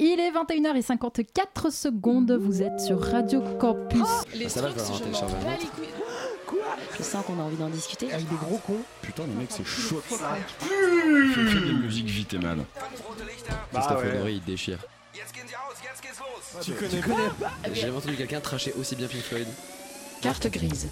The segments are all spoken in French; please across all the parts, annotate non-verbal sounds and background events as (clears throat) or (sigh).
Il est 21h54 secondes, vous êtes sur Radio Campus. Les Ça va, je avoir je m'en téléchargé un bats autre. les couilles. Je sens qu'on a envie d'en discuter. Avec des gros cons. Putain, les mecs, c'est chaud. Ça Je fais de la musique vite et mal. Bah Christophe ouais. Honoré, il déchire. Tu connais pas J'ai jamais entendu quelqu'un tracher aussi bien Pink Floyd. Carte grise.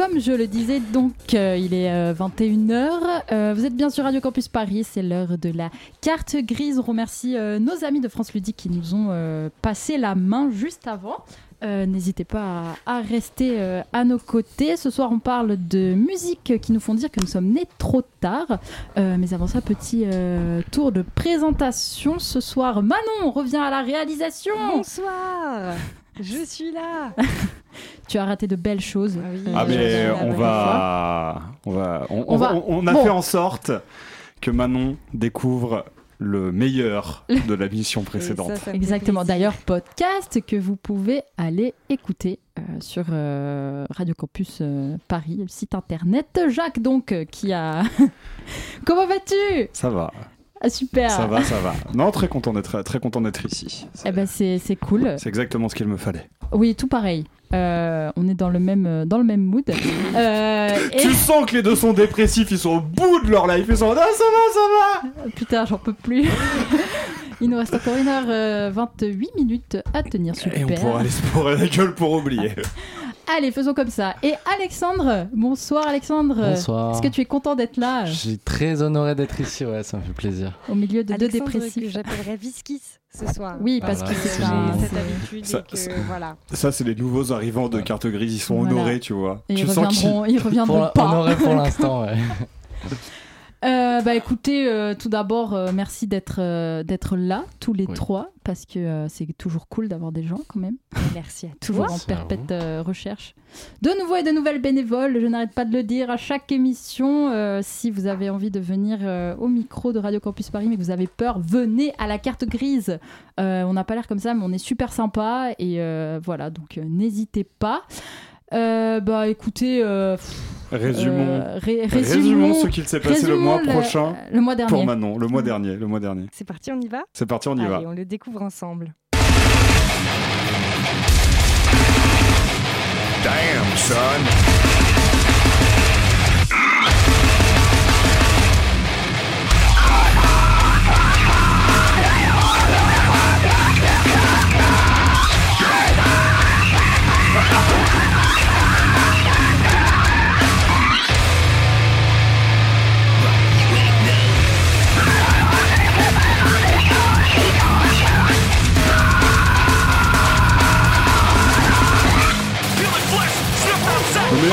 Comme je le disais, donc euh, il est 21h. vous êtes bien sur Radio Campus Paris, c'est l'heure de la carte grise. On remercie euh, nos amis de France Ludique qui nous ont euh, passé la main juste avant. Euh, N'hésitez pas à, rester euh, à nos côtés. Ce soir, on parle de musique qui nous font dire que nous sommes nés trop tard. Euh, mais avant ça, petit euh, tour de présentation. Ce soir, Manon revient à la réalisation. Bonsoir Je suis là (laughs) Tu as raté de belles choses. oui. Ah Euh, mais la on va, on va, on, On on- va- on- on a bon. fait en sorte que Manon découvre le meilleur de la mission (laughs) précédente. Ça, Exactement. D'ailleurs, podcast que vous pouvez aller écouter euh, sur euh, Radio Campus euh, Paris, le site internet. Jacques, donc, euh, qui a. (laughs) Comment vas-tu? Ça va, Ah, Super. ça va, ça va. Non, très content d'être, très content d'être ici. Eh ben, c'est cool. C'est exactement ce qu'il me fallait. Oui, tout pareil. Euh, on est dans le même, euh, dans le même mood. (laughs) Euh, et... Tu sens que les deux sont dépressifs, ils sont au bout de leur life, ils sont ah ça va, ça va. Putain, j'en peux plus. Il nous reste encore 1h28 minutes à tenir. Super. Et on pourra aller se la gueule pour oublier. (laughs) Allez, faisons comme ça. Et Alexandre, bonsoir Alexandre. Bonsoir. Est-ce que tu es content d'être là? Je suis très honoré d'être ici, ouais, ça me fait plaisir. au milieu de deux Alexandre, que dépressifs j'appellerais Visquis ce soir. Oui, Ah parce bah, que c'est un. cette c'est- habitude Ça- et que voilà. Ça, c'est les nouveaux arrivants de carte grise, ils sont Voilà. honorés, tu vois. Et tu ils sens reviendront, ils reviendront Pour, pas. honoré pour l'instant, ouais. (laughs) Euh, bah écoutez, euh, tout d'abord, euh, merci d'être euh, d'être là, tous les Oui. trois, parce que euh, c'est toujours cool d'avoir des gens quand même. Merci à Toujours en perpète euh, recherche. De nouveaux et de nouvelles bénévoles, je n'arrête pas de le dire à chaque émission. euh, si vous avez envie de venir euh, au micro de Radio Campus Paris, mais que vous avez peur, venez à la carte grise. Euh, on n'a pas l'air comme ça, mais on est super sympa. Et euh, voilà, donc euh, n'hésitez pas. Euh, bah écoutez, euh, pff, Résumons. euh, ré- Résumons ce qu'il s'est passé le mois résumons prochain le mois dernier. pour Manon, le mois dernier, le mois dernier. C'est parti, on y va? C'est parti, on y va. Allez, on le découvre ensemble. Damn, son.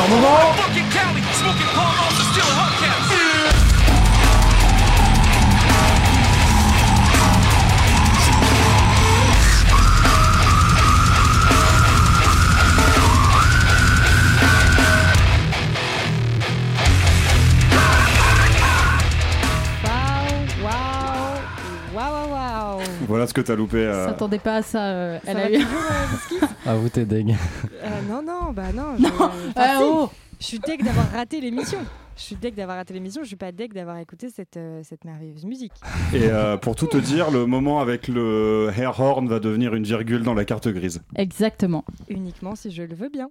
Le meilleur que t'as loupé. euh, s'attendait pas à ça. euh, Ça elle a eu. toujours, euh, (laughs) À vous, t'es deg. Euh, Non, non, bah non. (laughs) Je, enfin, Ah, si. oh je suis deg d'avoir raté l'émission. Je suis deg d'avoir raté l'émission. Je suis pas deg d'avoir écouté cette, euh, cette merveilleuse musique. Et euh, pour tout te dire, le moment avec le hair horn va devenir une virgule dans la carte grise. Exactement. Uniquement si je le veux bien.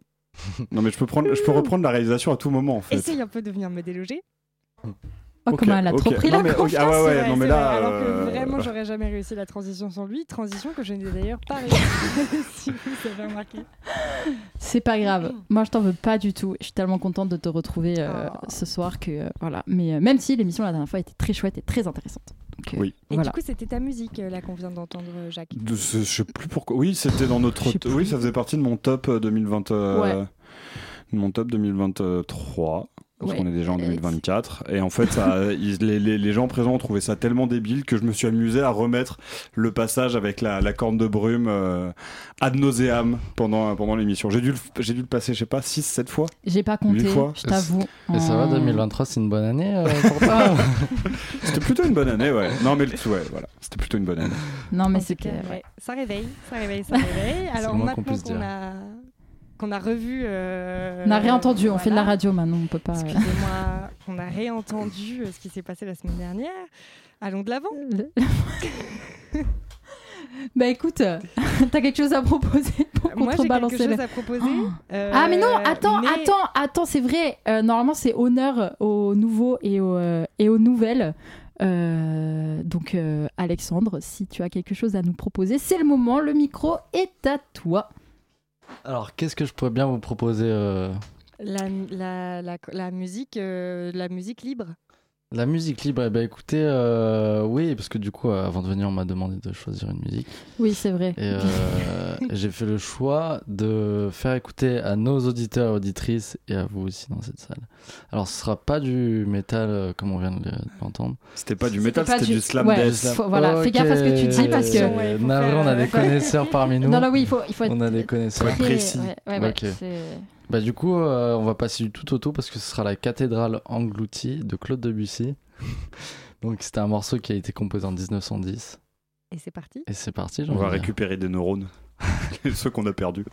Non mais je peux prendre, je peux reprendre la réalisation à tout moment en fait. Essaye un peu de venir me déloger. Oh, comment elle a trop pris Non, la mais, ok, confiance. Ah ouais C'est ouais, vrai, non mais là. vrai, Alors euh, que vraiment, j'aurais jamais réussi la transition sans lui. Transition que je n'ai d'ailleurs pas réussi. (laughs) si vous avez remarqué. C'est pas grave. Moi, je t'en veux pas du tout. Je suis tellement contente de te retrouver euh, Oh. ce soir que euh, voilà. Mais euh, même si l'émission la dernière fois était très chouette et très intéressante. Donc, euh, Oui. Et Voilà. du coup, c'était ta musique euh, là qu'on vient d'entendre, euh, Jacques. de ce- je sais plus pourquoi. Oui, c'était dans notre. Oui, ça faisait partie de mon top euh, 2020. euh, Ouais. Mon top 2023. Parce Ouais. qu'on est déjà en Euh, 2024. Et en fait, ça, (laughs) ils- les, les- les gens présents ont trouvé ça tellement débile que je me suis amusé à remettre le passage avec la, la corne de brume euh, ad nauseam pendant, pendant l'émission. J'ai dû, le- j'ai dû le passer, je sais pas, 6-7 fois? J'ai pas compté. Fois? Je t'avoue. Et ça va, En- 2023, c'est une bonne année euh, pour toi (laughs) C'était plutôt une bonne année, ouais. Non, mais le- ouais, voilà. C'était plutôt une bonne année. Non, mais cas, ouais, ça réveille, ça réveille, ça réveille. (laughs) Alors maintenant qu'on dire. a qu'on a revu. euh, On a réentendu, on fait de la radio maintenant, on peut pas. Excusez-moi, on a réentendu euh, ce qui s'est passé la semaine dernière. Allons de l'avant. (laughs) Bah écoute, (laughs) t'as quelque chose à proposer pour Moi, j'ai quelque contrebalancer chose le- à proposer. euh, Ah mais non, attends, mais- attends, attends, c'est vrai. Normalement, c'est honneur aux nouveaux et aux, et aux nouvelles. Euh, donc euh, Alexandre, si tu as quelque chose à nous proposer, c'est le moment. Le micro est à toi. Alors, qu'est-ce que je pourrais bien vous proposer euh, La, la, la, la musique, euh, la musique libre. La musique libre, eh ben écoutez, euh, oui, parce que du coup, euh, avant de venir, on m'a demandé de choisir une musique. Oui, c'est vrai. Et euh, (laughs) j'ai fait le choix de faire écouter à nos auditeurs et auditrices, et à vous aussi dans cette salle. Alors, ce sera pas du métal euh, comme on vient de l'entendre. C'était pas du métal, c'était du- du slam ouais. death. Faut- voilà, fais gaffe à ce que tu dis parce que- Ouais, Navré, on a euh, des (laughs) connaisseurs parmi nous. Non, non, oui, il faut, il faut être. On a des connaisseurs. être précis. ouais, ouais, ouais, Ok. c'est- Bah du coup, euh, on va passer du tout au tout parce que ce sera la cathédrale engloutie de Claude Debussy. (laughs) Donc c'était un morceau qui a été composé en 1910. Et c'est parti. Et c'est parti, On va récupérer des neurones. (laughs) (laughs) Ceux qu'on a perdus.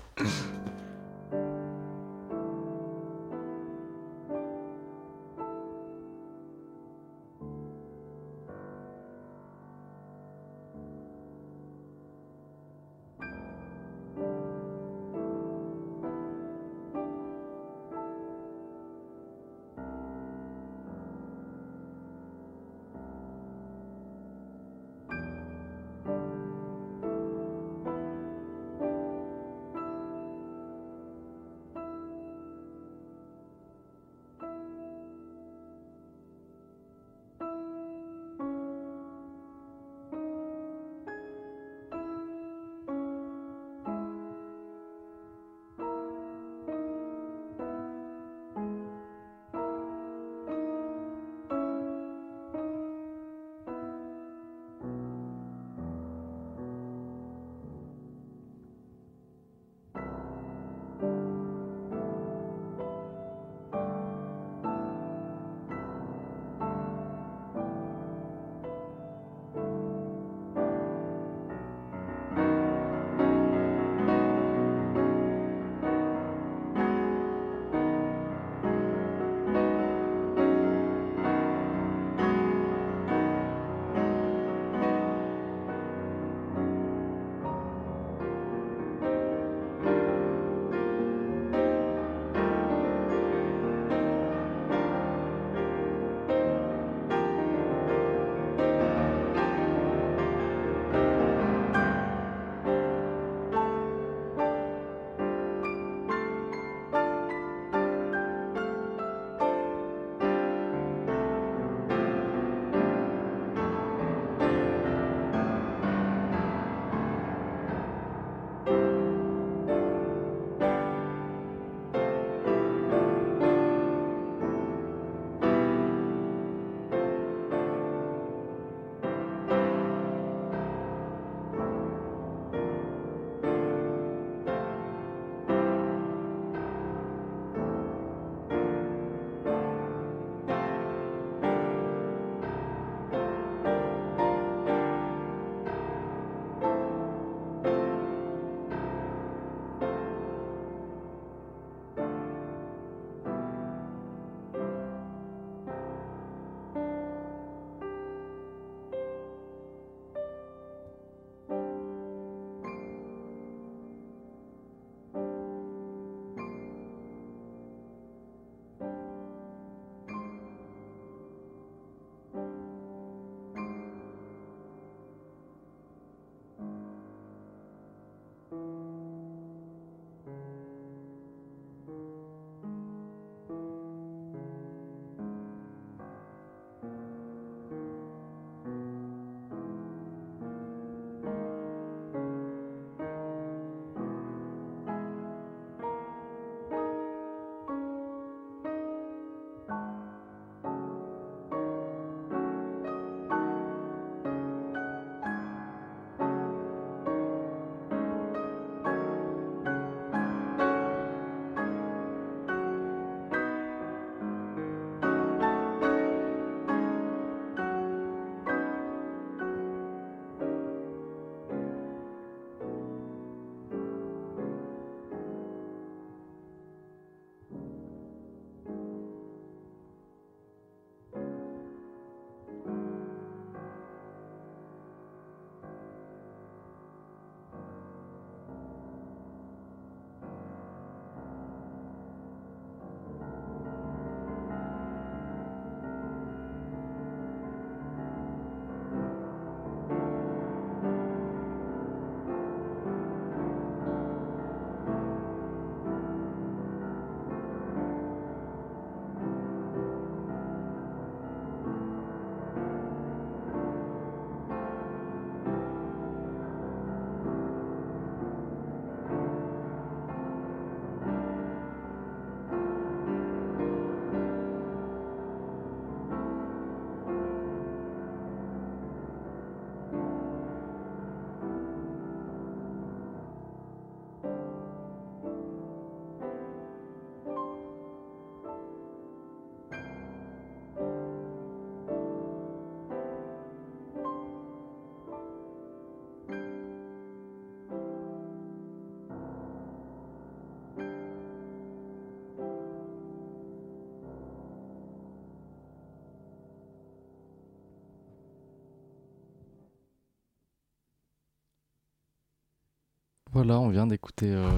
Voilà, on vient d'écouter euh,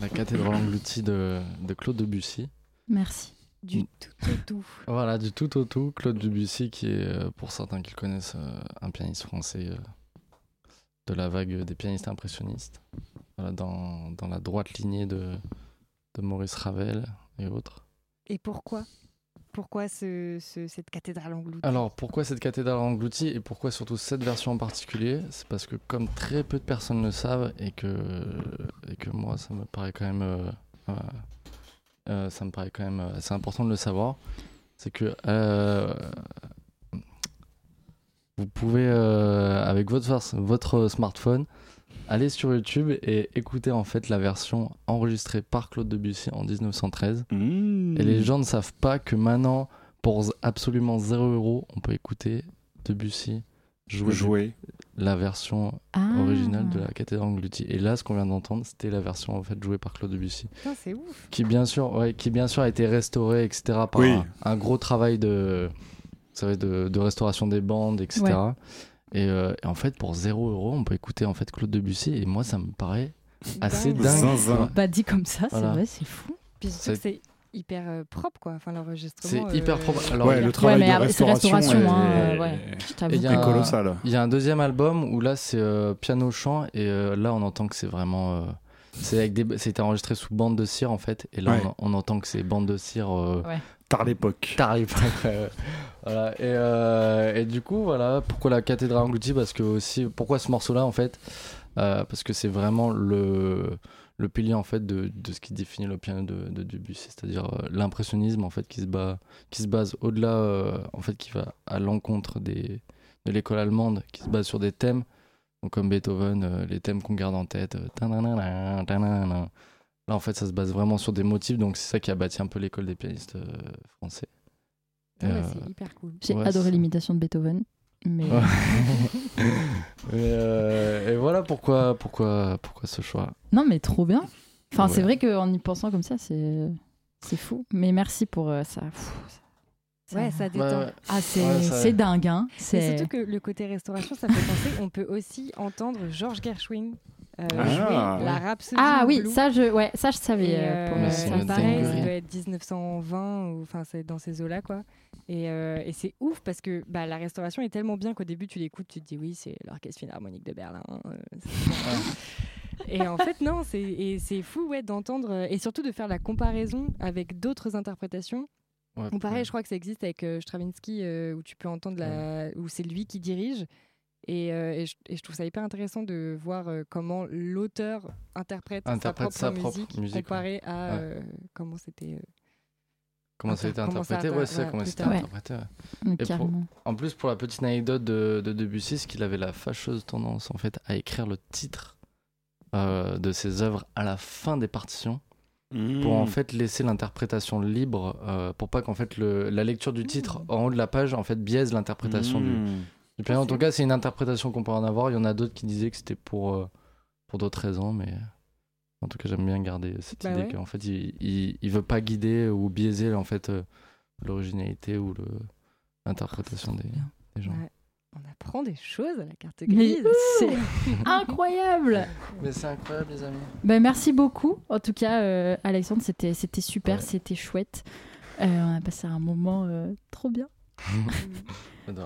la cathédrale engloutie de, de Claude Debussy. Merci. Du Mm. tout au tout. (laughs) Voilà, du tout au tout, Claude Debussy, qui est, euh, pour certains qui le connaissent, euh, un pianiste français de la vague des pianistes impressionnistes. Voilà, dans, dans la droite lignée de, de Maurice Ravel et autres. Et pourquoi? Pourquoi ce, ce- cette cathédrale engloutie? Alors, pourquoi cette cathédrale engloutie et pourquoi surtout cette version en particulier? C'est parce que, comme très peu de personnes le savent, et que, et que moi, ça me paraît quand même. euh, euh, euh, ça me paraît quand même assez important de le savoir. C'est que. vous pouvez, avec votre, votre smartphone, aller sur YouTube et écouter en fait la version enregistrée par Claude Debussy en 1913. Mmh. Et les gens ne savent pas que maintenant, pour absolument 0 euros, on peut écouter Debussy jouer jouer. la version Ah. originale de la cathédrale engloutie. Et là, ce qu'on vient d'entendre, c'était la version en fait jouée par Claude Debussy, c'est ouf. qui bien sûr, ouais, qui bien sûr a été restaurée, etc. par Oui. un, un gros travail de, vous savez, de, de restauration des bandes, etc. Ouais. Et, euh, et en fait, pour 0 euros, on peut écouter en fait Claude Debussy. Et moi, ça me paraît assez Dingue. dingue. Bah dit comme ça, c'est Voilà. vrai, c'est fou. Puis C'est- que c'est hyper euh, propre, quoi. Enfin, C'est l'enregistrement. hyper euh, propre. Alors, ouais, il y a- le travail mais de après, c'est restauration, restauration, hein, est, ouais. Il un- colossal. Il y a un deuxième album où là c'est euh, piano chant et euh, là on entend que c'est vraiment euh, c'est avec des c'était enregistré sous bande de cire en fait et là Ouais. on, on entend que c'est bande de cire Tard l'époque. et, euh, et du coup voilà pourquoi la cathédrale engloutie? Parce que aussi pourquoi ce morceau là en fait? Euh, parce que c'est vraiment le pilier en fait de, ce qui définit le piano de, de Debussy c'est-à-dire euh, l'impressionnisme en fait qui se bat qui se base au-delà en fait qui va à l'encontre de l'école allemande qui se base sur des thèmes comme Beethoven les thèmes qu'on garde en tête. Là en fait ça se base vraiment sur des motifs donc c'est ça qui a bâti un peu l'école des pianistes euh, français ouais, Euh, c'est hyper cool. J'ai Ouais, adoré l'imitation de Beethoven. Mais et, (laughs) euh, et voilà pourquoi, pourquoi, pourquoi ce choix. non, mais trop bien. Enfin, c'est vrai qu'en y pensant comme ça, c'est c'est fou. Mais merci pour euh, ça. Pff, ça- Ouais, ça détend. Ah, c'est Ouais, ça- dingue. Hein. Et C'est surtout que le côté restauration, ça fait penser, on peut aussi entendre Georges Gershwin euh, Ah. jouer la Rhapsody ah oui, Blue. ça je ouais, ça je savais. Et, euh, pour euh, ça, pareil, ça doit être 1920 ou enfin c'est dans ces eaux-là quoi. Et, euh, et c'est ouf parce que bah, la restauration est tellement bien qu'au début tu l'écoutes, tu te dis oui c'est l'orchestre philharmonique de Berlin. euh, (laughs) et en fait non, c'est et c'est fou ouais d'entendre et surtout de faire la comparaison avec d'autres interprétations. Ouais, Ou pareil, ouais. je crois que ça existe avec euh, Stravinsky où tu peux entendre la où c'est lui qui dirige. Et, euh, et, je, et je trouve ça hyper intéressant de voir euh, comment l'auteur interprète, Interprète sa sa propre, propre musique, musique, ouais. comparé à Ouais. euh, comment c'était. euh, Comment ça a été ça interprété été- Ouais, c'est voilà, comment plus c'était interprété. ouais. mais Et pour- carrément. En plus, pour la petite anecdote de, de Debussy, c'est qu'il avait la fâcheuse tendance en fait à écrire le titre euh, de ses œuvres à la fin des partitions pour en fait laisser l'interprétation libre, euh, pour pas qu'en fait le, la lecture du titre en haut de la page en fait biaise l'interprétation Mmh. du En tout cas, c'est une interprétation qu'on peut en avoir. Il y en a d'autres qui disaient que c'était pour, euh, pour d'autres raisons, mais en tout cas, j'aime bien garder cette Bah idée ouais. qu'en fait, il, il, il veut pas guider ou biaiser en fait euh, l'originalité ou l'interprétation des, des gens. Ouais. On apprend des choses à la carte grise. (laughs) c'est (laughs) incroyable. Mais c'est incroyable, les amis. Ben, merci beaucoup. En tout cas, euh, Alexandre, c'était c'était super, Ouais. c'était chouette. Euh, on a passé un moment euh, trop bien.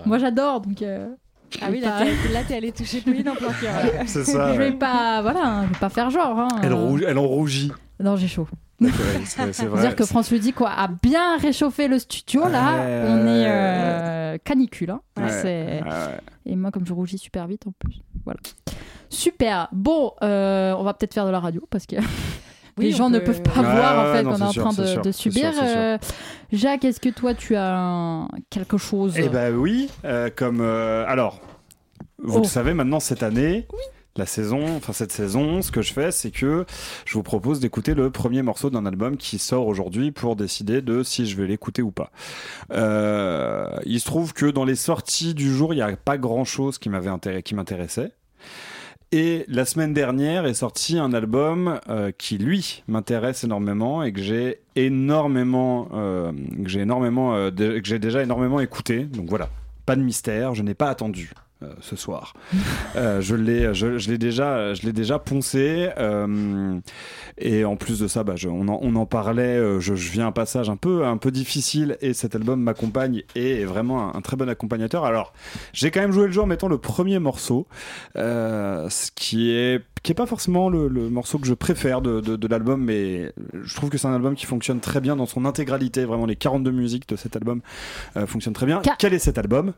Moi, j'adore, donc. euh, Ah oui, là, t'es- là, t'es allé toucher Pauline en plein cœur. là. (laughs) C'est ça. je vais ouais. pas, voilà, hein, je vais pas faire genre. hein. Elle, Euh, rouge, elle en rougit. Non, j'ai chaud. C'est c'est vrai. dire que France Ludique quoi, a bien réchauffé le studio là. Ouais, on est euh, canicule. hein. Ouais. C'est- Ah ouais. Et moi, comme je rougis super vite en plus. Voilà. Super. Bon, euh, on va peut-être faire de la radio parce que Oui, les gens ne peuvent pas Ouais, voir en fait qu'on est en sûr, train de, sûr, subir. sûr. Euh, Jacques, est-ce que toi tu as un- quelque chose Eh ben oui, euh, comme euh, alors, vous Oh. le savez maintenant cette année, la saison, enfin cette saison, ce que je fais, c'est que je vous propose d'écouter le premier morceau d'un album qui sort aujourd'hui pour décider de si je vais l'écouter ou pas. Euh, il se trouve que dans les sorties du jour, il n'y a pas grand-chose qui m'avait intéressé, qui m'intéressait. Et la semaine dernière est sorti un album euh, qui lui m'intéresse énormément et que j'ai énormément, euh, que j'ai énormément, euh, que j'ai déjà énormément écouté. Donc voilà, pas de mystère, je n'ai pas attendu. Euh, ce soir. (laughs) Euh, je l'ai, je, je l'ai déjà, je l'ai déjà poncé. euh, et en plus de ça, bah, je- on, en, on en parlait. je, je viens un passage un peu, un peu difficile et cet album m'accompagne et est vraiment un, un très bon accompagnateur. Alors, j'ai quand même joué le jeu en mettant le premier morceau, ce qui est qui est pas forcément le, le morceau que je préfère de, de, de l'album, mais je trouve que c'est un album qui fonctionne très bien dans son intégralité. Vraiment, les 42 musiques de cet album fonctionnent très bien. Quel est cet album?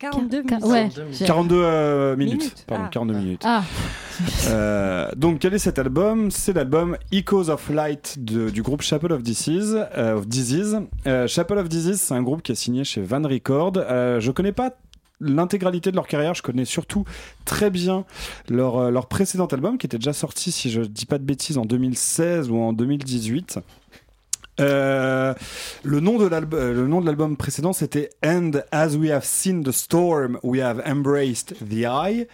42 Ca- minutes. Ouais. 42 minutes. j'ai- 42 euh, minutes. Minutes. Pardon, Ah. 42 minutes. Ah, Euh, donc, quel est cet album? C'est l'album Echoes of Light de- du groupe Chapel of Disease. euh, of Disease. Euh, Chapel of Disease, c'est un groupe qui est signé chez Van Record. Euh, je connais pas l'intégralité de leur carrière, je connais surtout très bien leur, euh, leur précédent album qui était déjà sorti, si je dis pas de bêtises, en 2016 ou en 2018. Euh, le nom de l'album, euh, le nom de l'album précédent, c'était And as we have seen the storm, we have embraced the eye.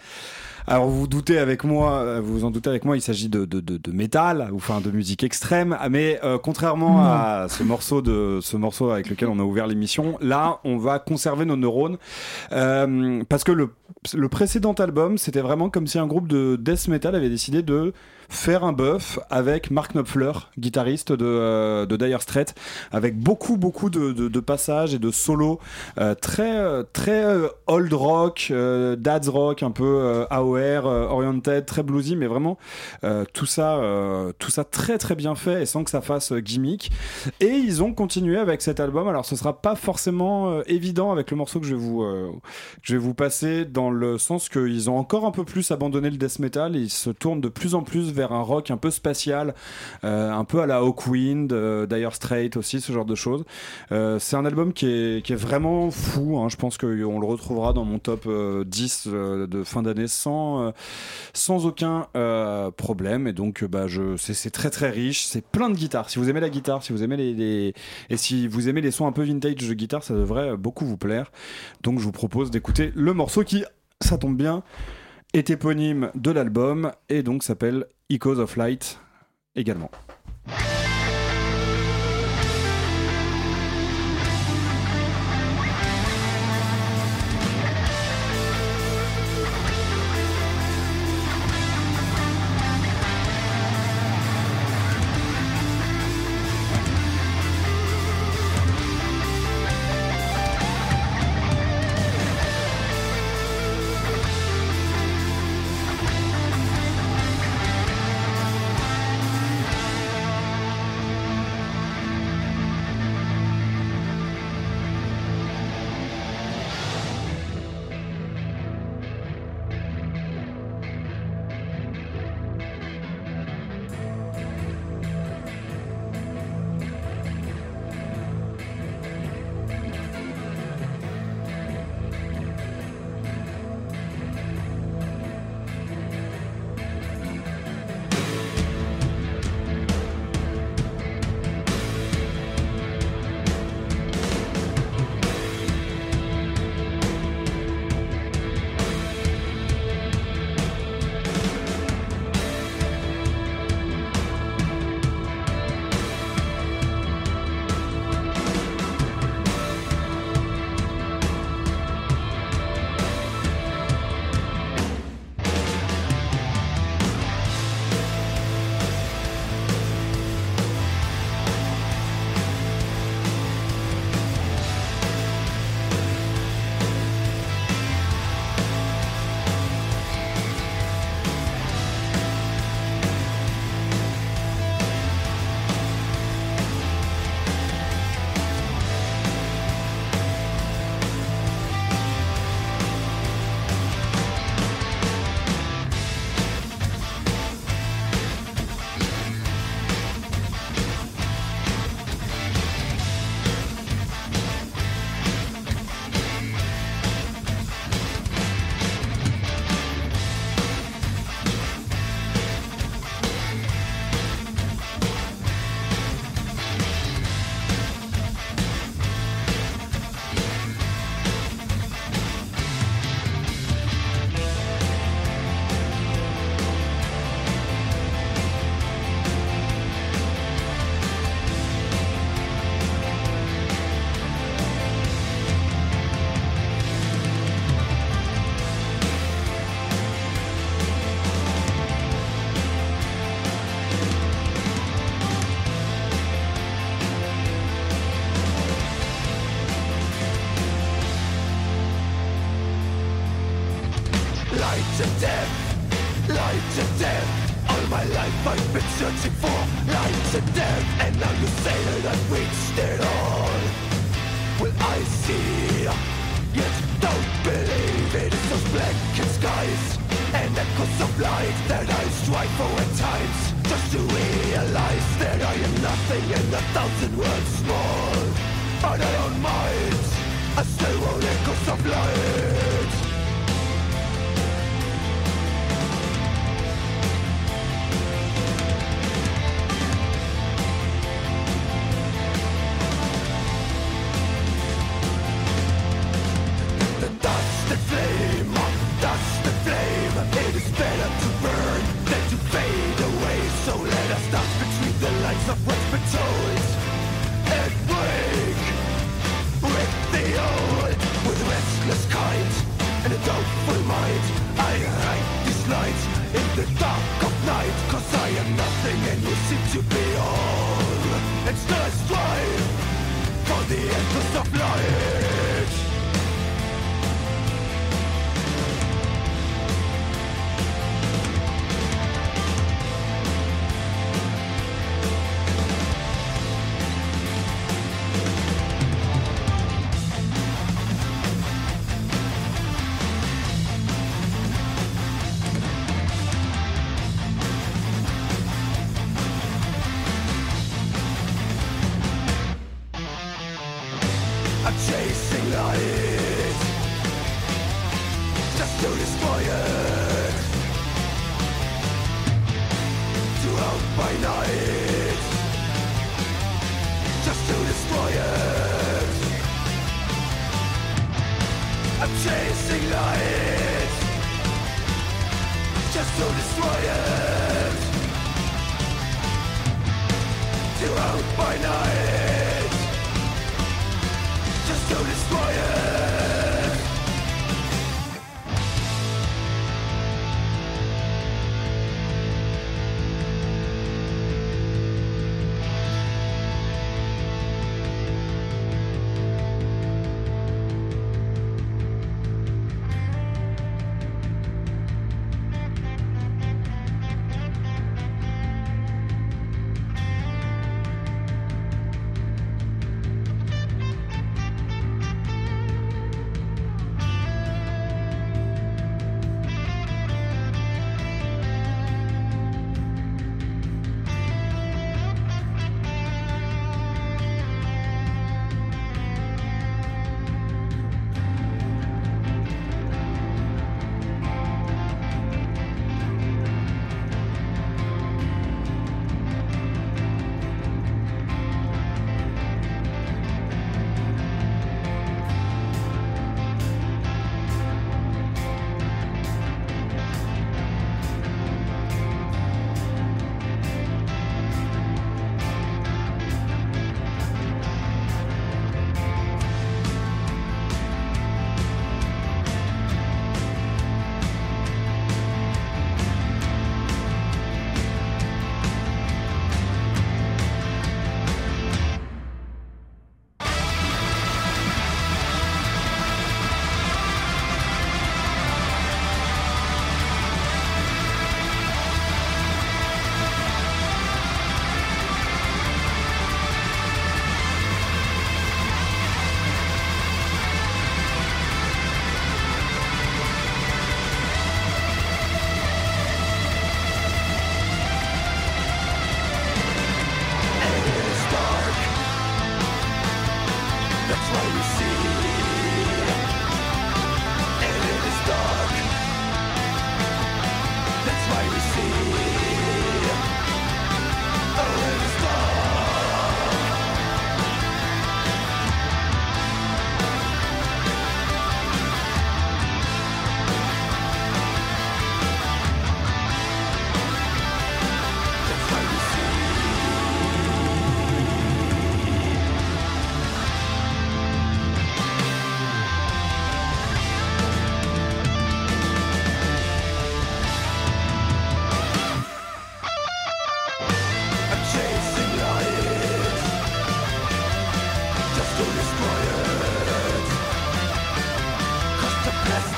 Alors vous vous doutez avec moi, euh, vous vous en doutez avec moi, il s'agit de, de, de, de métal, ou enfin de musique extrême, Ah, mais euh, contrairement à ce morceau de ce morceau avec lequel on a ouvert l'émission, là on va conserver nos neurones. Euh, parce que le, le précédent album c'était vraiment comme si un groupe de death metal avait décidé de faire un buff avec Mark Knopfler, guitariste de, euh, de Dire Straits, avec beaucoup beaucoup de, passages et de solos euh, très euh, très euh, old rock, euh, dad's rock, un peu AOR, oriented, très bluesy, mais vraiment tout ça tout ça très très bien fait et sans que ça fasse gimmick. Et ils ont continué avec cet album. Alors ce sera pas forcément évident avec le morceau que je vais vous que je vais vous passer dans le sens qu'ils ont encore un peu plus abandonné le death metal et ils se tournent de plus en plus vers un rock un peu spatial, euh, un peu à la Hawkwind, Dire Straits aussi, ce genre de choses. Euh, c'est un album qui est, vraiment fou. hein. Je pense qu'on le retrouvera dans mon top euh, 10 euh, de fin d'année sans, sans aucun problème. Et donc, bah, c'est, très très riche. C'est plein de guitares. Si vous aimez la guitare, si vous aimez les- et si vous aimez les sons un peu vintage de guitare, ça devrait beaucoup vous plaire. Donc, je vous propose d'écouter le morceau qui, ça tombe bien, est éponyme de l'album et donc s'appelle Echoes of Light également.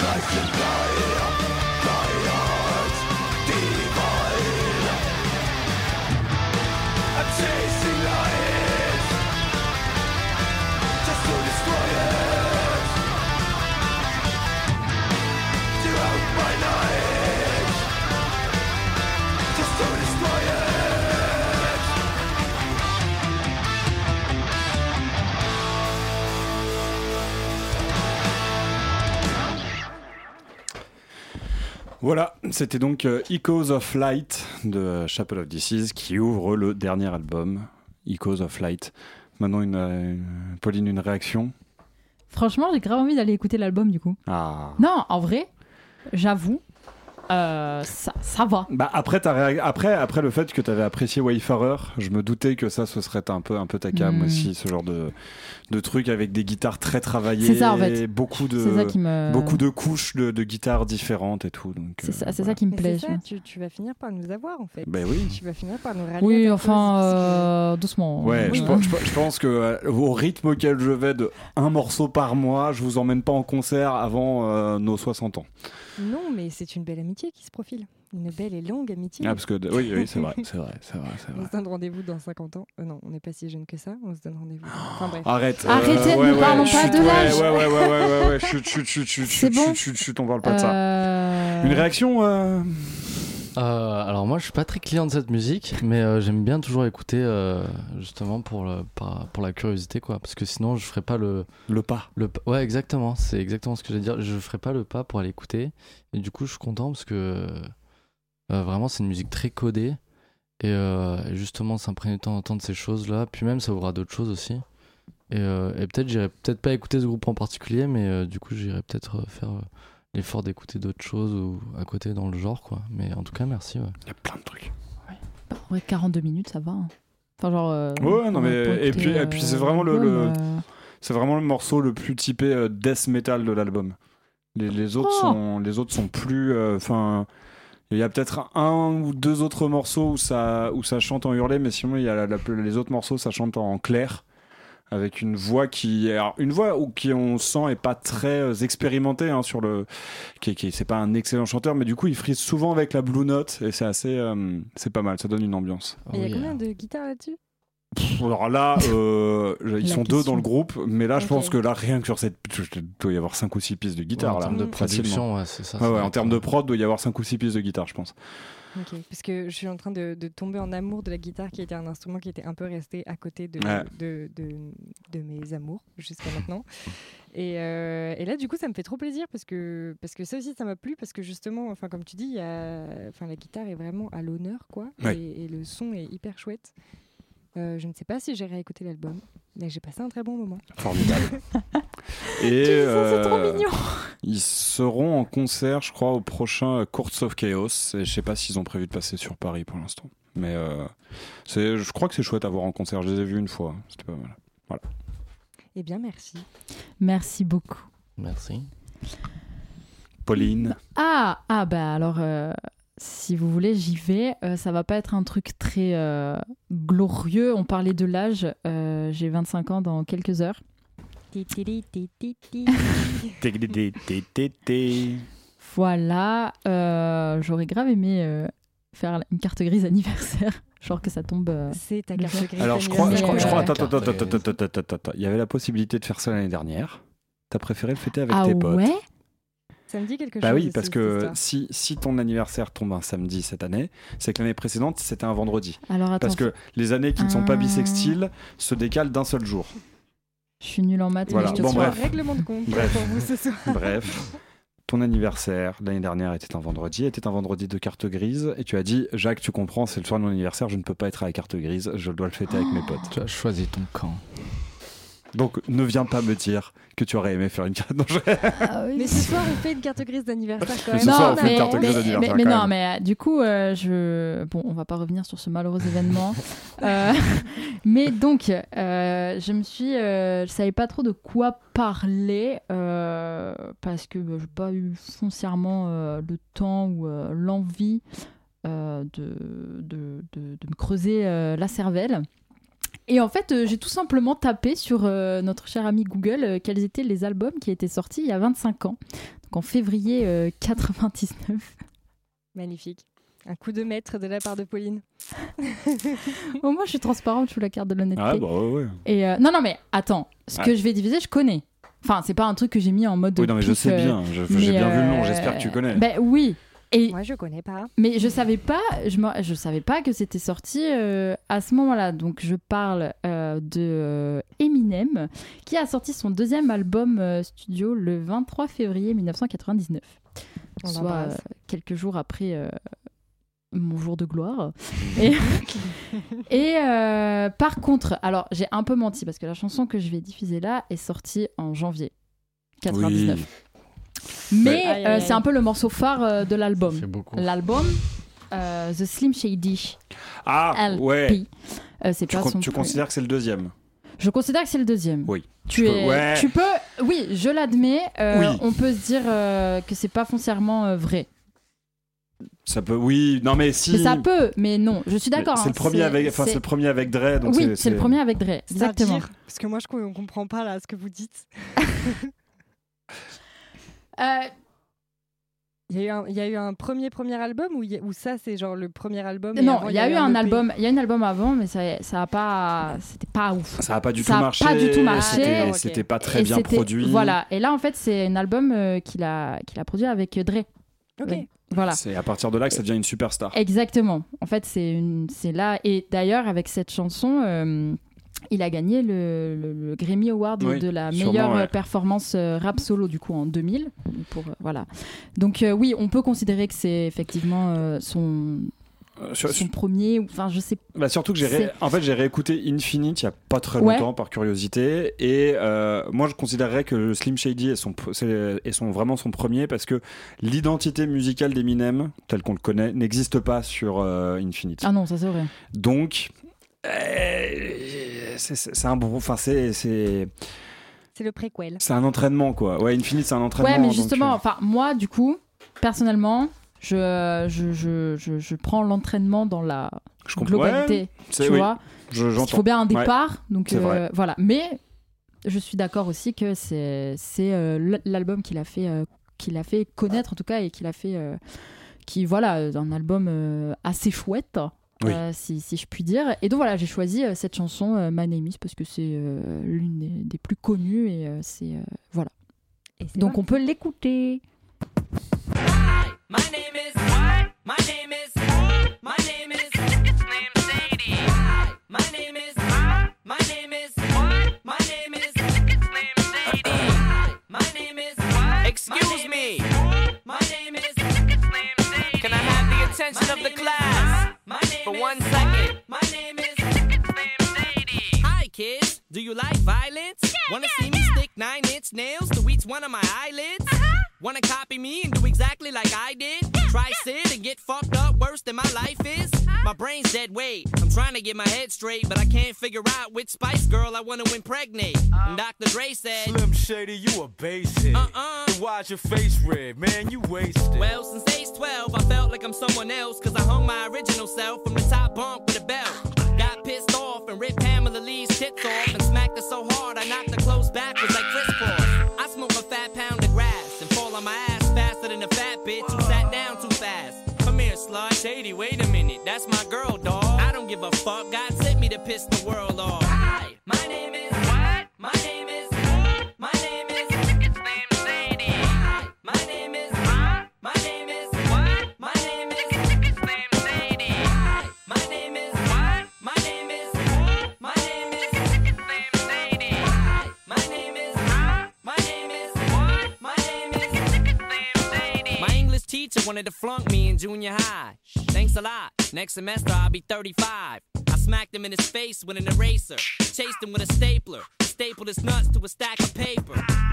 Life and Voilà, c'était donc euh, Echoes of Light de Chapel of Disease qui ouvre le dernier album, Echoes of Light. Maintenant, une, euh, Pauline, une réaction? Franchement, j'ai grave envie d'aller écouter l'album du coup. Ah. Non, en vrai, j'avoue, euh, ça, ça va. Bah après, après, après le fait que tu avais apprécié Wayfarer, je me doutais que ça, ce serait un peu, un peu ta cam Hmm. aussi, ce genre de, de truc avec des guitares très travaillées, ça, en fait. beaucoup de, C'est ça qui me. beaucoup de couches de, de guitares différentes et tout. donc, C'est euh, ça, voilà. ça qui me plaît. ça, tu, tu vas finir par nous avoir en fait. Ben oui. Tu vas finir par nous Oui, enfin, euh, doucement. Ouais, Oui. je, pense- je pense- je pense que euh, au rythme auquel je vais de un morceau par mois, je vous emmène pas en concert avant euh, nos 60 ans. Non, mais c'est une belle amitié qui se profile. Une belle et longue amitié. Ah, parce que oui, oui, c'est vrai, c'est vrai, c'est vrai, c'est (laughs) On se donne rendez-vous dans 50 ans. Euh, non, on n'est pas si jeune que ça. On se donne rendez-vous. Enfin bref. Arrête. Arrêtez, euh, ne ouais, parlons ouais, pas chut, de l'âge. Ouais, ouais, ouais, ouais, ouais, ouais, chut, chut, chut, chut, (laughs) C'est chut, bon chut, chut, chut, on parle pas de ça. Euh, Une réaction euh, alors moi je suis pas très client de cette musique, mais euh, j'aime bien toujours écouter euh, justement pour, le, pour la curiosité quoi, parce que sinon je ferais pas le, Le pas. le ouais exactement, c'est exactement ce que j'allais dire, je ferais pas le pas pour aller écouter, et du coup je suis content parce que vraiment c'est une musique très codée, et, et justement s'imprégner de temps en temps de ces choses là, puis même ça ouvrira d'autres choses aussi, et, et peut-être j'irai peut-être pas écouter ce groupe en particulier, mais du coup j'irai peut-être faire l'effort d'écouter d'autres choses ou à côté dans le genre quoi, mais en tout cas merci ouais. Il y a plein de trucs. Vrai, 42 minutes, ça va. hein. Enfin, genre. euh, Ouais, non, mais- et puis- et puis c'est euh, vraiment le- euh, C'est vraiment le morceau le plus typé euh, death metal de l'album. Les, les autres Oh sont les autres sont plus euh, enfin il y a peut-être un ou deux autres morceaux où ça où ça chante en hurlé mais sinon il y a la- la- les autres morceaux ça chante en clair avec une voix qui alors, une voix où qui on sent est pas très euh, expérimentée hein, sur le qui, qui c'est pas un excellent chanteur mais du coup il frise souvent avec la blue note et c'est assez euh, c'est pas mal ça donne une ambiance il y a Oui, combien de guitares là-dessus? Alors là, euh, (laughs) ils sont deux dans le groupe, mais là, je pense que là, rien que sur cette, il doit y avoir 5 ou 6 pistes de guitare. en là, termes de production, ouais, c'est ça. Ouais, ouais, en termes de prod, il doit y avoir 5 ou 6 pistes de guitare, je pense. Ok, parce que je suis en train de, de tomber en amour de la guitare, qui était un instrument qui était un peu resté à côté de, Ouais. de, de, de mes amours jusqu'à maintenant. Et, euh, et là, du coup, ça me fait trop plaisir parce que, parce que ça aussi, ça m'a plu parce que justement, enfin, comme tu dis, y a, enfin, la guitare est vraiment à l'honneur, quoi. Ouais. Et, et le son est hyper chouette. Euh, je ne sais pas si j'ai réécouté l'album, mais j'ai passé un très bon moment. Formidable. (laughs) (laughs) Et trop euh, mignon. ils seront en concert, je crois, au prochain Courts of Chaos. Et je sais pas s'ils ont prévu de passer sur Paris pour l'instant. Mais euh, je crois que c'est chouette à voir en concert. Je les ai vus une fois. C'était pas mal. Eh bien, merci. Merci beaucoup. Merci. Pauline. Ah, ah bah alors, euh, si vous voulez, j'y vais. Euh, ça va pas être un truc très euh, glorieux. On parlait de l'âge. Euh, J'ai 25 ans dans quelques heures. (laughs) Voilà. Euh, J'aurais grave aimé euh, faire une carte grise anniversaire. (laughs) Genre que ça tombe. euh, C'est ta carte grise. Alors, je crois, je crois, je crois- attends, attends, attends, attends, attends, attends, attends, attends. Il y avait la possibilité de faire ça l'année dernière. T'as préféré le fêter avec Ah tes potes. ouais? Ça me dit quelque Bah chose. oui, aussi, parce que si, si ton anniversaire tombe un samedi cette année, c'est que l'année précédente, c'était un vendredi. Alors attends, Parce que les années qui ne sont pas Ah. bissextiles se décalent d'un seul jour. Je suis nulle en maths. Voilà, mais je te bon, suis. bref. Un règlement de compte Bref. pour vous ce soir. Bref, ton anniversaire l'année dernière était un vendredi, était un vendredi de carte grise, et tu as dit Jacques, tu comprends, c'est le soir de mon anniversaire, je ne peux pas être à la carte grise, je dois le fêter avec mes potes. Tu as choisi ton camp. Donc ne viens pas me dire que tu aurais aimé faire une carte. Non, je- Ah oui. Mais ce soir, on fait une carte grise d'anniversaire quand Mais même. ce soir, non, on fait une mais, carte grise mais- d'anniversaire mais- mais non, même. mais euh, du coup, euh, je bon, on va pas revenir sur ce malheureux événement. (laughs) Euh, (laughs) mais donc, euh, je me suis, euh, je savais pas trop de quoi parler euh, parce que bah, j'ai pas eu foncièrement euh, le temps ou euh, l'envie euh, de, de, de- de me creuser euh, la cervelle. Et en fait, euh, j'ai tout simplement tapé sur euh, notre cher ami Google euh, quels étaient les albums qui étaient sortis il y a 25 ans, donc en février euh, (laughs) 99. Magnifique. Un coup de maître de la part de Pauline. (laughs) Au moins, je suis transparente, je suis la carte de l'honnêteté. Ah bah ouais, ouais. Et euh, non, non, mais attends, ce que je vais diviser, je connais. Enfin, c'est pas un truc que j'ai mis en mode. Oui, non, mais je sais bien, j'ai bien vu le nom, j'espère que tu connais. Ben oui. Et Moi, je connais pas. mais je savais pas, je, me- je savais pas que c'était sorti euh, à ce moment-là. Donc je parle euh, de euh, Eminem, qui a sorti son deuxième album euh, studio le 23 février 1999. On Soit euh, quelques jours après euh, mon jour de gloire. (laughs) Et, et, euh, par contre, alors j'ai un peu menti parce que la chanson que je vais diffuser là est sortie en janvier 99. Mais euh, c'est un peu le morceau phare euh, de l'album. C'est beaucoup. L'album, euh, The Slim Shady Ah, LP. ouais. Euh, c'est Tu, pas con- son tu considères que c'est le deuxième Je considère que c'est le deuxième. Oui. Tu, Je peux- es, ouais. tu peux, oui, je l'admets. euh, Oui. On peut se dire euh, que c'est pas foncièrement euh, vrai. Ça peut, oui, non mais si. Mais ça peut, mais non. Je suis d'accord. C'est hein, le premier avec, enfin c'est- le premier avec Dre, donc oui, c'est le premier avec Dre. Exactement. Parce que moi, je ne comprends pas là ce que vous dites. (laughs) Euh, Il y, a eu un, il y a eu un premier premier album ou, ça c'est genre le premier album non, avant, il y a eu un album. Il y a un album avant, mais ça, ça a pas, c'était pas ouf. Ça a pas du Ça tout a marché. pas du tout marché. C'était Ok. c'était pas très Et bien produit. Voilà. Et là, en fait, c'est un album euh, qu'il a, qu'il a produit avec Dre. Ok. Oui. Voilà. C'est à partir de là que ça devient une superstar. Exactement. En fait, c'est là. Et d'ailleurs, avec cette chanson, euh, il a gagné le, le- le Grammy Award Oui, de la meilleure ouais. euh, performance euh, rap solo du coup en 2000. Pour euh, voilà. Donc euh, oui, on peut considérer que c'est effectivement euh, son, sur- son premier. Enfin, je sais. Bah surtout que j'ai ré- en fait j'ai réécouté Infinite il y a pas très Ouais. longtemps par curiosité et euh, moi je considérerais que Slim Shady est son pr- c'est- est son vraiment son premier parce que l'identité musicale d'Eminem telle qu'on le connaît n'existe pas sur euh, Infinite. Ah non, ça c'est vrai. Donc c'est- c'est un bon enfin c'est c'est le préquel. c'est un entraînement quoi. Ouais, Infinite c'est un entraînement. Ouais, mais donc, justement, euh, enfin moi, du coup, personnellement. Je, je, je, je, je prends l'entraînement dans la je. Ouais, globalité, tu oui, vois. je- Il faut bien un Ouais. départ, donc euh, voilà. Mais je suis d'accord aussi que c'est euh, l'album qu'il a fait euh, a fait connaître en tout cas et qu'il a fait euh, qui voilà euh, un album euh, assez chouette. Oui. euh, si, si je puis dire. Et donc voilà, j'ai choisi euh, cette chanson euh, My Name Is parce que c'est euh, l'une des, des plus connues et euh, c'est euh, voilà. Et Donc on peut l'écouter. My name is? My name is my name attention of the class for one second? My name is. Hi kids, do you like violence? Wanna see me stick nine inch nails to each one of my eyelids? Uh-huh. Wanna copy me and do exactly like I did? Try sit and get fucked up worse than my life is? My brain's dead weight. I'm trying to get my head straight, but I can't figure out which Spice Girl I wanna impregnate. And Dr. Dre said, Slim Shady, you a basehead. Uh-uh. Why's your face red? Man, you wasted. Well, since age 12, I felt like I'm someone else, cause I hung my original self from the top bunk with a belt. Got pissed off and ripped Pamela Lee's tits off and smacked her so hard I knocked her clothes backwards like crisscross. Bitch who sat down too fast. Come here, slut. Shady, wait a minute, that's my girl, dog. I don't give a fuck, God sent me to piss the world off. Wanted to flunk me in junior high. Thanks a lot. Next semester I'll be 35. I smacked him in his face with an eraser. Chased him with a stapler. Stapled his nuts to a stack of paper.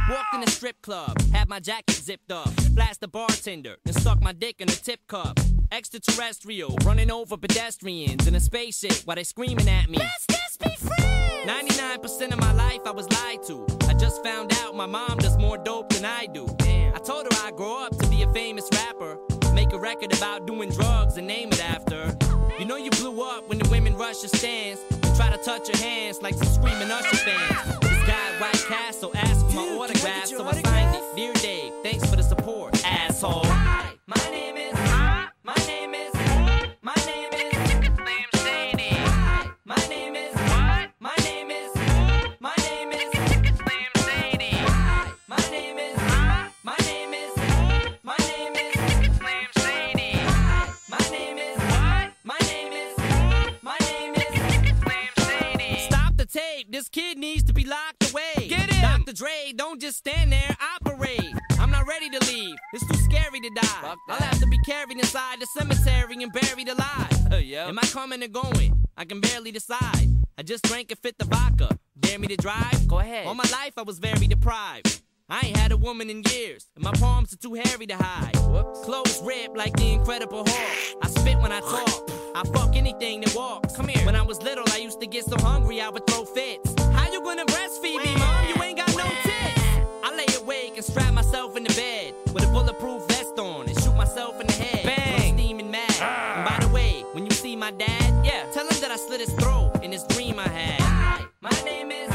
Walked in a strip club, had my jacket zipped up. Blast the bartender, and stuck my dick in a tip cup. Extraterrestrial, running over pedestrians in a spaceship while they screaming at me. Let's just be friends. 99% of my life I was lied to. I just found out my mom does more dope than I do. I told her I'd grow up to be a famous rapper. Make a record about doing drugs and name it after. You know you blew up when the women rush your stands and try to touch your hands like some screaming Usher fans. This guy at White Castle asked for my autograph, die. I'll have to be carried inside the cemetery and buried alive. Uh, Am I coming or going? I can barely decide. I just drank a fifth of vodka. Dare me to drive? Go ahead. All my life I was very deprived. I ain't had a woman in years, and my palms are too hairy to hide. Whoops. Clothes ripped like the Incredible Hulk. I spit when I talk. I fuck anything that walks. Come here. When I was little, I used to get so hungry I would throw fits. How you gonna breastfeed me, mom? You ain't got no tits. I lay awake and strap myself in the bed my dad, yeah, tell him that I slit his throat in this dream I had. Hi, my name is.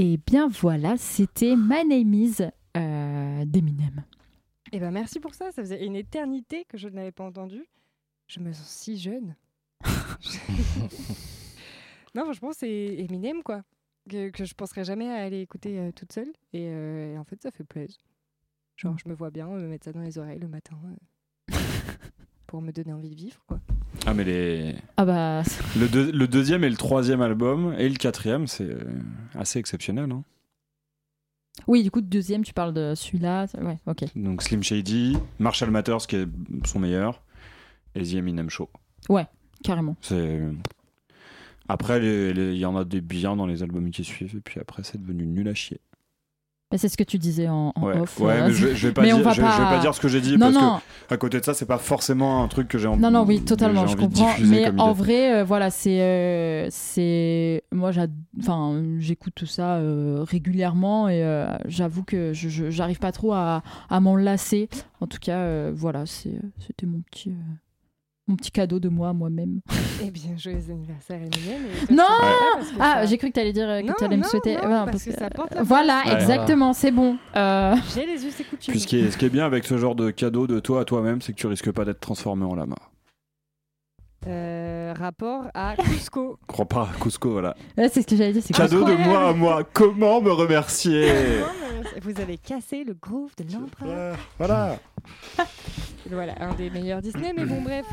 Et bien voilà, c'était My Name Is euh, d'Eminem. Eh ben merci pour ça, ça faisait une éternité que je ne l'avais pas entendu. Je me sens si jeune. (laughs) non, franchement, c'est Eminem, quoi. Que, que je penserais jamais à aller écouter euh, toute seule. Et, euh, et en fait, ça fait plaisir. Genre, je me vois bien me mettre ça dans les oreilles le matin euh, (laughs) pour me donner envie de vivre, quoi. Ah, mais les... Ah bah, le, deux- le deuxième et le troisième album, et le quatrième, c'est euh, assez exceptionnel. hein. oui, du coup, deuxième, tu parles de celui-là. Ouais, ok. Donc Slim Shady, Marshall Matters, qui est son meilleur, et The Eminem Show. Carrément. C'est... Après, il y en a des biens dans les albums qui suivent, et puis après, c'est devenu nul à chier. Mais c'est ce que tu disais en, en Ouais, off. ouais euh, mais je, je vais pas mais dire, va je, je vais pas- pas dire ce que j'ai dit, Non, parce non, que à côté de ça, c'est pas forcément un truc que j'ai envie non, non, oui, totalement, je comprends. Mais en idée. vrai, euh, voilà, c'est, euh, c'est, moi, enfin, j'écoute tout ça euh, régulièrement et j'avoue que je, j'arrive pas trop à, à m'en lasser. En tout cas, voilà, c'est, c'était mon petit, mon petit cadeau de moi à moi-même. Eh bien, joyeux anniversaire, Eminem. Non Ah, ça- j'ai cru que t'allais dire euh, que t'allais me souhaiter. non, voilà, parce que ça porte la Voilà, Ouais. exactement, c'est bon. Euh, J'ai les et coutumes. Puis ce qui, est, ce qui est bien avec ce genre de cadeau de toi à toi-même, c'est que tu risques pas d'être transformé en lama. Euh, rapport à Cusco. (laughs) Crois pas, Cusco, voilà. là, c'est ce que j'allais dire. C'est Cadeau de moi à moi, comment me remercier (laughs) Vous avez cassé le groove de l'empereur. Voilà. (laughs) Voilà, un des meilleurs Disney, mais bon, bref.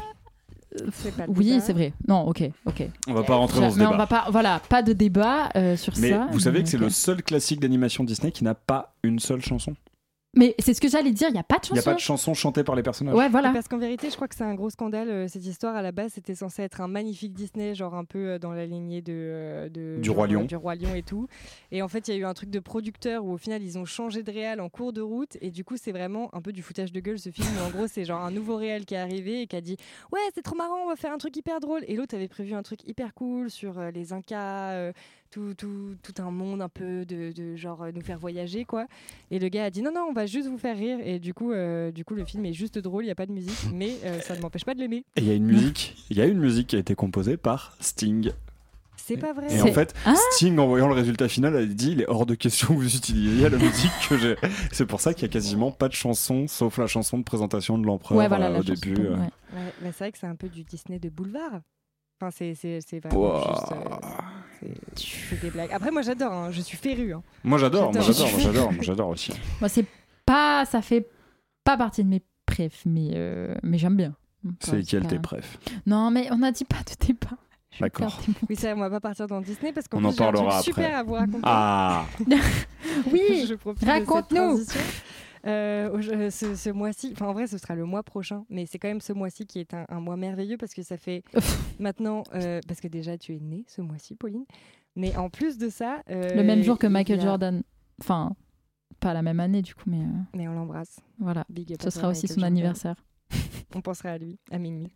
C'est pas le Oui, c'est vrai. Non, ok, ok. On va pas rentrer dans ce Mais on débat. va pas, voilà, pas de débat euh, sur Mais ça. vous savez que c'est le seul classique d'animation Disney qui n'a pas une seule chanson? Mais c'est ce que j'allais dire. Il y a pas de Il n'y a chanson. pas de chanson chantée par les personnages. Ouais, voilà. Parce qu'en vérité, je crois que c'est un gros scandale. euh, cette histoire, à la base, c'était censé être un magnifique Disney, genre un peu euh, dans la lignée de, euh, de- Du genre, Roi Lion. du Roi Lion et tout. Et en fait, il y a eu un truc de producteur où au final, ils ont changé de réal en cours de route. Et du coup, c'est vraiment un peu du foutage de gueule ce film. Où en gros, c'est genre un nouveau réal qui est arrivé et qui a dit Ouais, c'est trop marrant, on va faire un truc hyper drôle. Et l'autre avait prévu un truc hyper cool sur euh, les Incas. euh, tout, tout, tout un monde un peu de, de genre euh, nous faire voyager quoi et le gars a dit non non on va juste vous faire rire et du coup euh, du coup le film est juste drôle il y a pas de musique (laughs) mais euh, ça ne m'empêche pas de l'aimer Et il y a une musique, il y a une musique qui a été composée par Sting. c'est pas vrai Et en fait, Ah Sting, en voyant le résultat final, a dit il est hors de question que vous utilisiez la musique que j'ai. C'est pour ça qu'il y a quasiment pas de chanson, sauf la chanson de présentation de l'empereur Ouais, voilà, euh, la au début. ouais. Ouais, mais c'est vrai que c'est un peu du Disney de boulevard enfin c'est c'est c'est vraiment juste euh, c'est- c'est des blagues après moi j'adore hein, je suis féru hein. Moi j'adore, moi J'adore. j'adore, moi j'adore, moi j'adore aussi. (laughs) Moi, c'est pas, ça fait pas partie de mes préf, mais euh, mais j'aime bien. C'est quel pas- tes préf Non, mais on a dit pas de débat. Je vais D'accord. oui ça on va pas partir dans Disney parce qu'en On en parlera super après. à vous raconter Ah (laughs) Oui. (laughs) je profite de cette raconte-nous. transition. Euh, euh, ce, ce mois-ci, enfin en vrai ce sera le mois prochain, mais c'est quand même ce mois-ci qui est un, un mois merveilleux parce que ça fait (laughs) maintenant, euh, parce que déjà tu es née ce mois-ci Pauline, mais en plus de ça... Le même jour que Michael a- Jordan. Enfin, Pas la même année, du coup, mais Mais on l'embrasse. voilà. Big up Ce sera aussi Michael son Jordan. anniversaire. On pensera à lui, à minuit.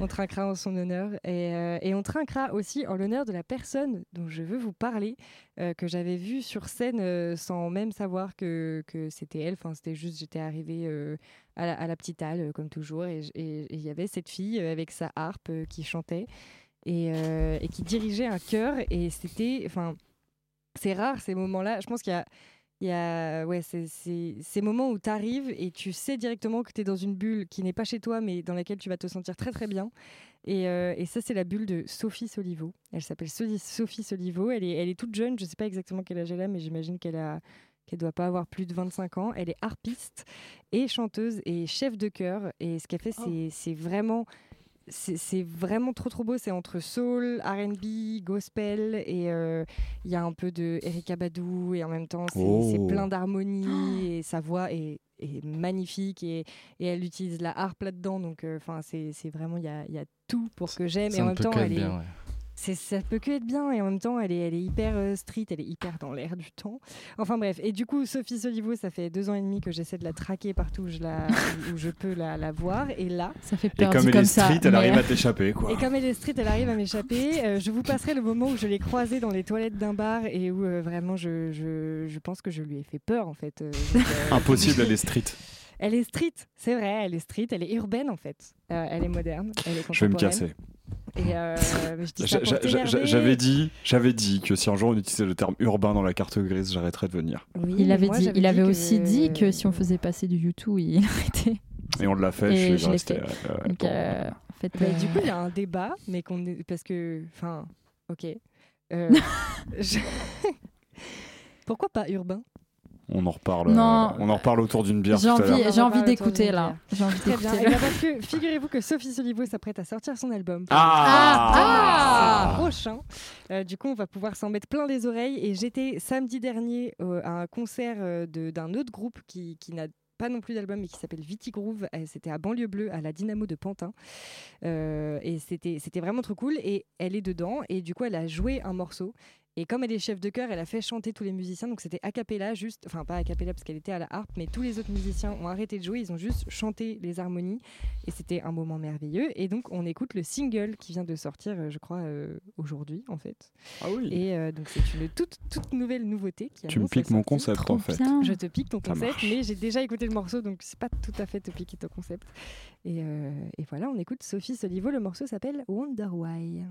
On trinquera en son honneur. Et, euh, et on trinquera aussi en l'honneur de la personne dont je veux vous parler, euh, que j'avais vue sur scène euh, sans même savoir que, c'était elle. Enfin, c'était juste, j'étais arrivée à, la, à la petite halle, comme toujours, et il y avait cette fille avec sa harpe qui chantait et, et qui dirigeait un chœur. Et c'était. Enfin, c'est rare ces moments-là. Je pense qu'il y a. Il y a ouais, c'est- ces moments où tu arrives et tu sais directement que tu es dans une bulle qui n'est pas chez toi, mais dans laquelle tu vas te sentir très très bien. Et, euh, et ça, c'est la bulle de Sophie Solivo. Elle s'appelle Sophie Solivo. Elle est, elle est toute jeune. Je sais pas exactement quel âge elle a, mais j'imagine qu'elle a qu'elle doit pas avoir plus de 25 ans. Elle est harpiste et chanteuse et chef de chœur. Et ce qu'elle fait, c'est c'est vraiment c'est vraiment trop trop beau. C'est entre soul, R&B, gospel et euh, il y a un peu de Erika Badu et en même temps c'est Oh. plein d'harmonie (gasps) et sa voix est, est magnifique et, et elle utilise la harpe là-dedans. Donc enfin c'est c'est vraiment il y a, il y a tout pour que j'aime et en même temps elle est ouais. C'est ça peut que être bien et en même temps elle est, elle est hyper euh, street, elle est hyper dans l'air du temps. Enfin bref, et du coup Sophie Solivo, ça fait deux ans et demi que j'essaie de la traquer partout où je, la, (laughs) où je peux la, la voir et là, Ça fait Et peur comme dit elle comme est ça. street, elle mais- arrive à t'échapper, quoi. et comme elle est street, elle arrive à m'échapper. Euh, je vous passerai le moment où je l'ai croisée dans les toilettes d'un bar et où euh, vraiment je, je, je pense que je lui ai fait peur en fait. Euh, donc, euh, (laughs) Impossible, elle est street. Elle est street, c'est vrai, elle est street, elle est urbaine en fait. Euh, elle est moderne, elle est Je vais me contemporaine. casser. Euh. (laughs) J'avais dit, j'avais dit que si un jour on utilisait le terme urbain dans la carte grise, j'arrêterais de venir. Oui, Il avait, moi, dit, il avait que- aussi dit que si on faisait passer du YouTube, il (laughs) arrêtait. Et on l'a fait. Et je suis je l'ai resté, fait. euh, ouais, Donc, bon. euh, en fait, Du coup, il y a un débat, mais qu'on est... parce que, enfin, ok. Euh, (laughs) je- Pourquoi pas urbain? On en reparle. Non. euh, on en reparle autour d'une bière j'ai tout à l'heure. envie, j'ai envie d'écouter là. J'ai envie Très bien. d'écouter. Et bah, parce que figurez-vous que Sophie Solivo s'apprête à sortir son album. Ah, Ah prochain. Euh, du coup, on va pouvoir s'en mettre plein les oreilles. Et j'étais samedi dernier euh, à un concert euh, de- d'un autre groupe qui, qui n'a pas non plus d'album, mais qui s'appelle Viti Groove. Euh, C'était à Banlieue Bleue, à la Dynamo de Pantin. Euh, et c'était c'était vraiment trop cool. Et elle est dedans. Et du coup, elle a joué un morceau. Et comme elle est chef de chœur, elle a fait chanter tous les musiciens. Donc c'était a cappella, juste, enfin pas a cappella parce qu'elle était à la harpe, mais tous les autres musiciens ont arrêté de jouer. Ils ont juste chanté les harmonies. Et c'était un moment merveilleux. Et donc on écoute le single qui vient de sortir, euh, je crois, euh, aujourd'hui en fait. Ah oui. Et euh, donc c'est une toute, toute nouvelle nouveauté qui Tu me piques mon concept Trop en fait. bien. Je te pique ton Ça concept, marche. mais j'ai déjà écouté le morceau, donc c'est pas tout à fait te piquer ton concept. Et, euh, et voilà, on écoute Sophie Solivo. Le morceau s'appelle Wonder Why.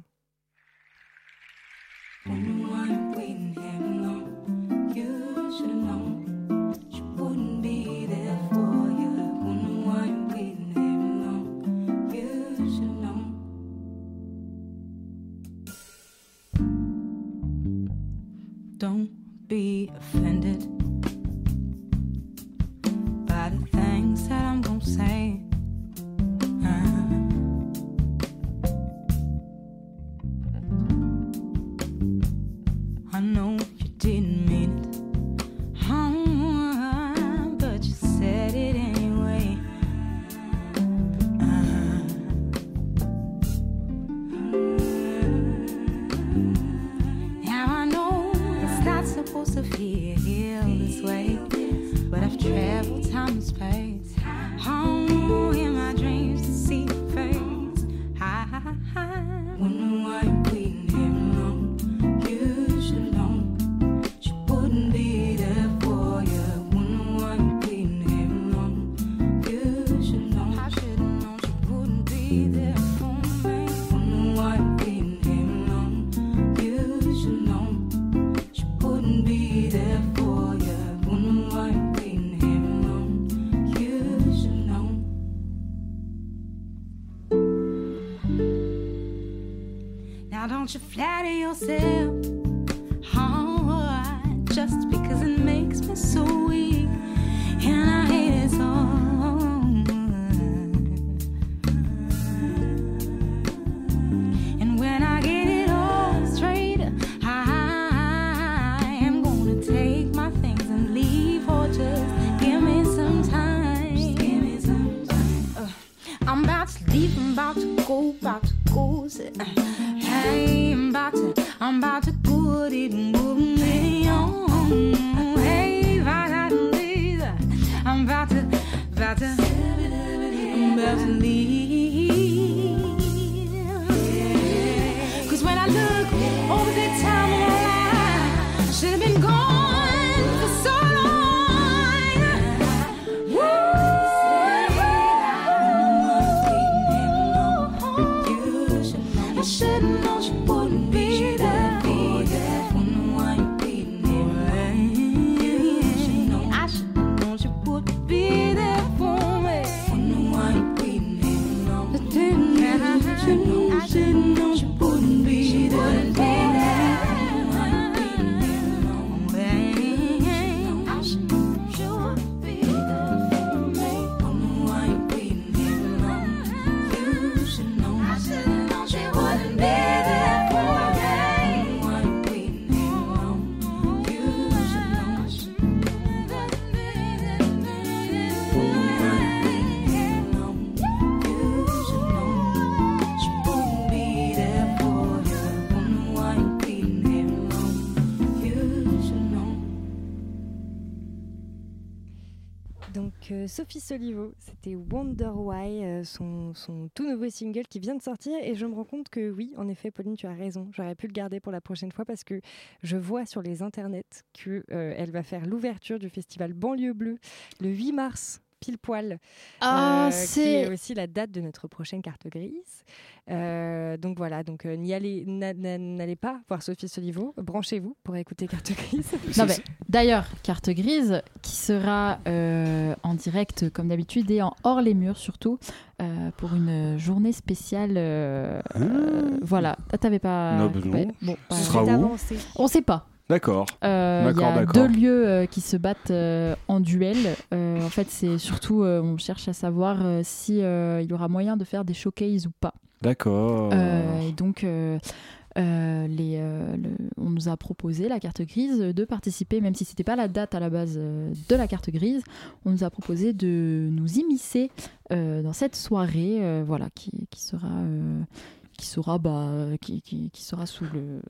Don't be offended by the things that I'm gonna say. Say. la luz. Sophie Solivo, c'était Wonder Why, euh, son, tout nouveau single qui vient de sortir et je me rends compte que oui, en effet, Pauline, tu as raison. J'aurais pu le garder pour la prochaine fois parce que je vois sur les internets que euh, va faire l'ouverture du festival Banlieue Bleue le 8 mars. Pile poil, Ah, euh, qui c'est. est aussi la date de notre prochaine carte grise. Euh, donc voilà, donc euh, n'y allez, n'a- n'a- n'allez pas voir Sophie Solivo, branchez-vous pour écouter carte grise. (laughs) Non, mais D'ailleurs, carte grise qui sera euh, en direct comme d'habitude et en hors les murs surtout euh, pour une journée spéciale. euh, euh, voilà, Ah, t'avais pas. Non, bah non. ouais, bon, bah, Ce sera où. On sait pas. D'accord. Euh, Il y a deux lieux euh, qui se battent euh, en duel. En fait, c'est surtout, on cherche à savoir si il y aura moyen de faire des showcases ou pas. D'accord. Et donc, euh, euh, les, euh, le- on nous a proposé, la carte grise, de participer, même si c'était pas la date à la base euh, de la carte grise, on nous a proposé de nous immiscer dans cette soirée, voilà, qui, qui sera, qui sera, bah, qui, qui, qui sera sous le,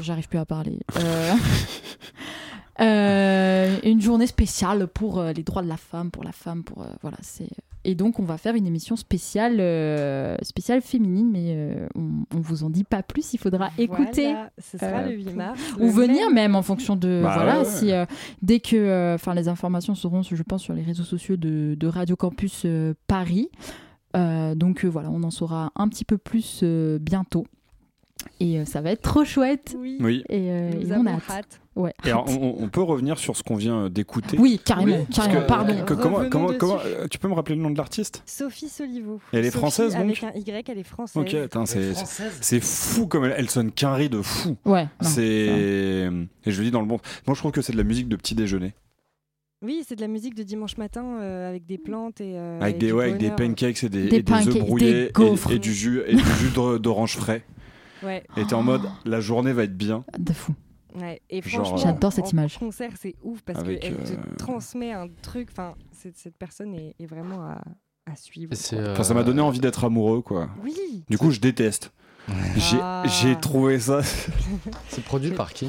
j'arrive plus à parler. Euh, (laughs) euh, une journée spéciale pour euh, les droits de la femme, pour la femme, pour euh, voilà, c'est et donc on va faire une émission spéciale, euh, spéciale féminine, mais euh, on, on vous en dit pas plus. Il faudra écouter Voilà, ce sera euh, le 8 mars. ou le venir même- même en fonction de Bah voilà ouais, ouais. si euh, dès que euh, enfin les informations seront je pense sur les réseaux sociaux de, de Radio Campus euh, Paris Euh, donc euh, voilà on en saura un petit peu plus euh, bientôt et euh, ça va être trop chouette Oui, et, euh, nous et on a hâte. hâte. ouais Et alors, on, on peut revenir sur ce qu'on vient d'écouter oui carrément Oui, carrément que- pardon que- comment, comment, comment- euh, tu peux me rappeler le nom de l'artiste? Sophie Solivo. Elle est Sophie française, donc Avec un Y, elle est française. Ok, attends, c'est fou comme elle, elle sonne qu'un riz de fou. ouais C'est et je le dis dans le bon. Moi, je trouve que c'est de la musique de petit déjeuner, Oui, c'est de la musique de dimanche matin euh, avec des plantes et. euh, avec et des ouais, avec des pancakes et des, Des et des œufs des brouillés et- du jus et du jus d'or- d'orange frais. Ouais, Et t'es en mode la journée va être bien. de fou ouais. Et franchement, J'adore cette en image. concert, c'est ouf parce qu'elle euh, te transmet un truc. Enfin, cette, cette personne est, est vraiment à, à suivre. Euh, Enfin, ça m'a donné envie d'être amoureux, quoi. Oui. Du coup, je déteste. J'ai Ah. j'ai trouvé ça. (laughs) C'est produit par qui?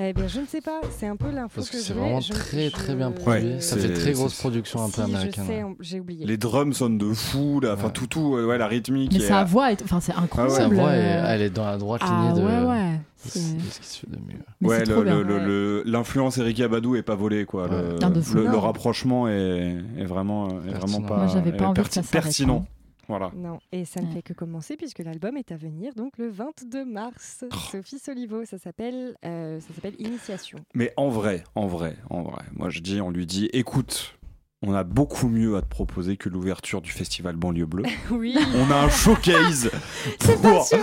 Eh bien, je ne sais pas. C'est un peu l'info Parce que je c'est vraiment Je- très je- très bien produit. Ouais, ça c'est- fait très grosse production un peu Si, américaine. Je sais, ouais. on- j'ai oublié. Les drums sonnent de fou, là. Enfin, Ouais. tout, tout, ouais, la rythmique. mais est- sa voix est enfin c'est incroyable Sa voix, est- elle est dans la droite ah lignée de, ouais ouais C'est- ce qui se fait de mieux. mais ouais, c'est le- trop le- bien le- le- l'influence Eric Abadou est pas volée, quoi. Le, Ouais. Ah, de fou. le- le Non. rapprochement est, est vraiment, est vraiment pas. Moi, pas que perti- s'arrête, pertinent. Voilà. Non, et ça ne Ouais. fait que commencer puisque l'album est à venir donc le 22 mars. Oh. Sophie Solivo, ça s'appelle euh, ça s'appelle Initiation. Mais en vrai, en vrai, en vrai, moi je dis, on lui dit, écoute, on a beaucoup mieux à te proposer que l'ouverture du festival Banlieue Bleue. (laughs) Oui. On a un showcase (laughs) pas pour, sûr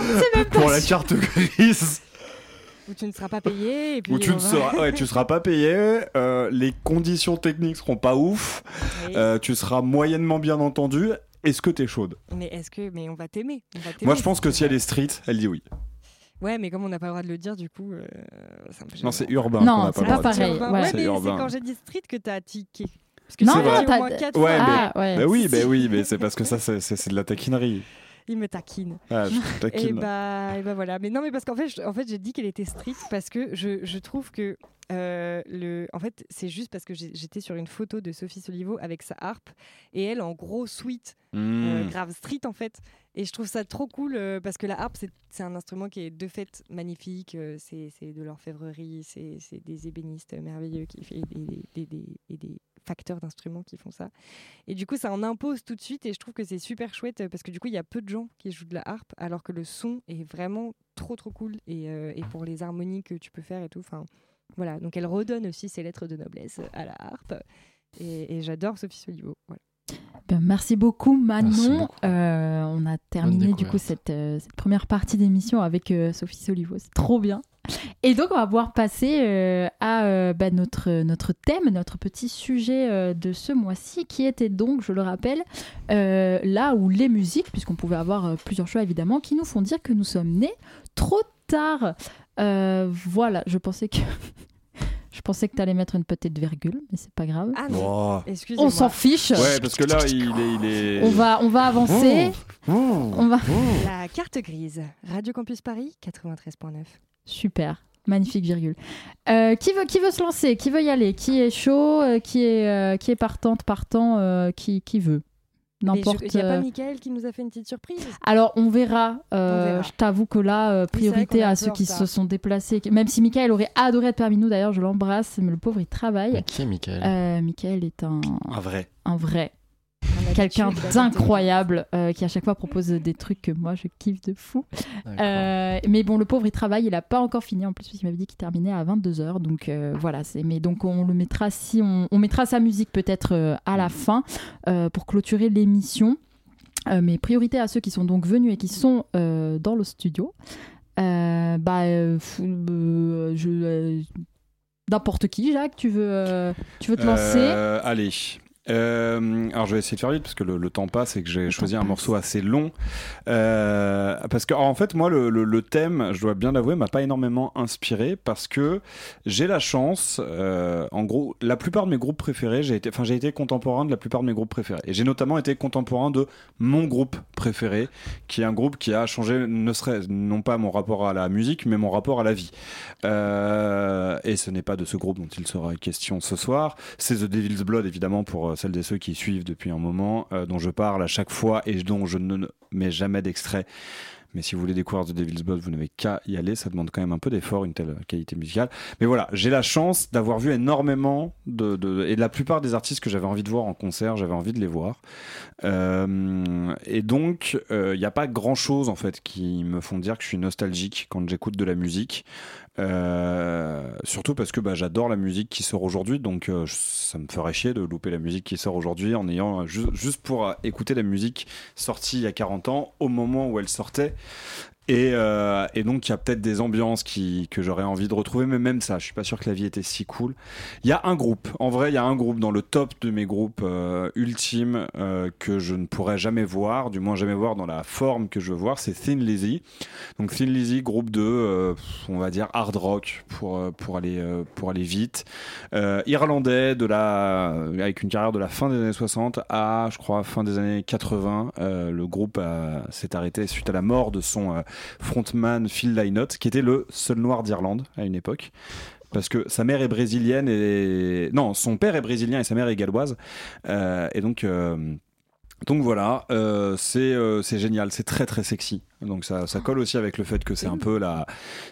pour la carte grise où tu ne seras pas payé et puis où tu ne va- seras, ouais, tu seras pas payé, euh, les conditions techniques seront pas ouf, Oui. euh, tu seras moyennement bien entendu. Est-ce que t'es chaude? Mais est-ce que mais on va t'aimer, Moi je pense que si elle est street, elle dit oui. Ouais, mais comme on n'a pas le droit de le dire du coup euh, c'est un peu Non, c'est urbain. Non, c'est pas pareil, ouais. Ouais, C'est mais c'est urbain. quand j'ai dit street que t'as tiqué. Parce que Non, non, t'as- Ouais, mais- ah ouais Bah oui, bah oui, mais c'est parce que ça, c'est de la taquinerie. Il me taquine. Ah, je te (laughs) Et taquine. bah, et bah voilà. Mais non, mais parce qu'en fait, je- en fait, j'ai dit qu'elle était street parce que je, je trouve que euh, le, en fait, c'est juste parce que j'étais sur une photo de Sophie Solivo avec sa harpe et elle en gros sweet, euh, Mmh. grave street en fait. Et je trouve ça trop cool euh, parce que la harpe, c'est un instrument qui est de fait magnifique. euh, c'est de l'orfèvrerie, c'est des ébénistes merveilleux qui fait des, des- des- et des facteurs d'instruments qui font ça. Et du coup, ça en impose tout de suite et je trouve que c'est super chouette euh, parce que du coup, il y a peu de gens qui jouent de la harpe alors que le son est vraiment trop trop cool et, euh, et pour les harmonies que tu peux faire et tout. Enfin, voilà. Donc elle redonne aussi ses lettres de noblesse à la harpe et, et j'adore Sophie Solivo. Voilà. Ben, merci beaucoup Manon. Merci beaucoup. Euh, on a terminé du coup cette, euh, cette première partie d'émission avec euh, Sophie Solivo. C'est trop bien. Et donc on va pouvoir passer euh, à euh, bah, notre, notre thème, notre petit sujet euh, de ce mois-ci qui était donc, je le rappelle, euh, là où les musiques, puisqu'on pouvait avoir euh, plusieurs choix évidemment, qui nous font dire que nous sommes nés trop tard. Euh, voilà, je pensais que... (laughs) Je pensais que tu allais mettre une petite virgule, mais c'est pas grave. Ah non, Oh. excusez-moi. On s'en fiche. Ouais, parce que là, il est. Il est... On va, on va avancer. Oh. On va. La carte grise, Radio Campus Paris 93.9. Super. Magnifique virgule. Euh, qui, veut, qui veut se lancer? Qui veut y aller? Qui est chaud Euh, qui, est, euh, qui est partante, partant euh, qui, qui veut? N'importe. Il n'y a pas Michael qui nous a fait une petite surprise? Alors, on verra. Euh, On verra. Je t'avoue que là, euh, priorité à ceux qui se sont déplacés. Même si Michael aurait adoré être parmi nous, d'ailleurs, je l'embrasse, mais le pauvre, il travaille. Mais Qui est Michael Euh, Michael est un, Un vrai. un vrai. Un Quelqu'un d'incroyable euh, qui à chaque fois propose des trucs que moi je kiffe de fou. Euh, mais bon, le pauvre, il travaille, il a pas encore fini en plus, parce qu'il m'avait dit qu'il terminait à 22h. Donc euh, voilà, c'est. Mais donc on le mettra si on, on mettra sa musique peut-être euh, à la fin euh, pour clôturer l'émission. Euh, mais priorité à ceux qui sont donc venus et qui sont euh, dans le studio. Euh, bah, je. euh, N'importe qui, Jacques, tu veux, euh, tu veux te lancer? Euh, allez. Euh, alors je vais essayer de faire vite parce que le, le temps passe et que j'ai choisi un morceau assez long. Euh, parce que en fait moi le, le- le thème, je dois bien l'avouer, m'a pas énormément inspiré parce que j'ai la chance, euh, en gros, la plupart de mes groupes préférés, j'ai été, enfin j'ai été contemporain de la plupart de mes groupes préférés et j'ai notamment été contemporain de mon groupe préféré, qui est un groupe qui a changé, ne serait non pas mon rapport à la musique, mais mon rapport à la vie. Et ce n'est pas de ce groupe dont il sera question ce soir. C'est The Devil's Blood, évidemment, pour euh, celles et ceux qui suivent depuis un moment, euh, dont je parle à chaque fois et dont je ne mets jamais d'extrait. Mais si vous voulez découvrir The Devil's Blood, vous n'avez qu'à y aller. Ça demande quand même un peu d'effort, une telle qualité musicale. Mais voilà, j'ai la chance d'avoir vu énormément de, de- et la plupart des artistes que j'avais envie de voir en concert, j'avais envie de les voir. Euh, et donc, il n'y a pas grand chose en fait qui me font dire que je suis nostalgique quand j'écoute de la musique. Euh, surtout parce que bah, j'adore la musique qui sort aujourd'hui, donc euh, ça me ferait chier de louper la musique qui sort aujourd'hui en ayant euh, ju- juste pour écouter la musique sortie il y a 40 ans au moment où elle sortait. Et, euh, et donc il y a peut-être des ambiances qui, que j'aurais envie de retrouver, mais même ça, je suis pas sûr que la vie était si cool. Il y a un groupe, en vrai, il y a un groupe dans le top de mes groupes euh, ultimes euh, que je ne pourrais jamais voir, du moins jamais voir dans la forme que je veux voir, c'est Thin Lizzy. Donc Thin Lizzy, groupe de, euh, on va dire hard rock pour euh, pour aller euh, pour aller vite, irlandais de la avec une carrière de la fin des années 60 à je crois fin des années 80. Euh, le groupe s'est arrêté suite à la mort de son frontman Phil Lynott, qui était le seul noir d'Irlande à une époque. Parce que sa mère est brésilienne et non, son père est brésilien et sa mère est galloise. Euh, et donc. euh, donc voilà, euh, c'est génial, c'est très très sexy. Donc ça, ça colle aussi avec le fait que c'est un peu la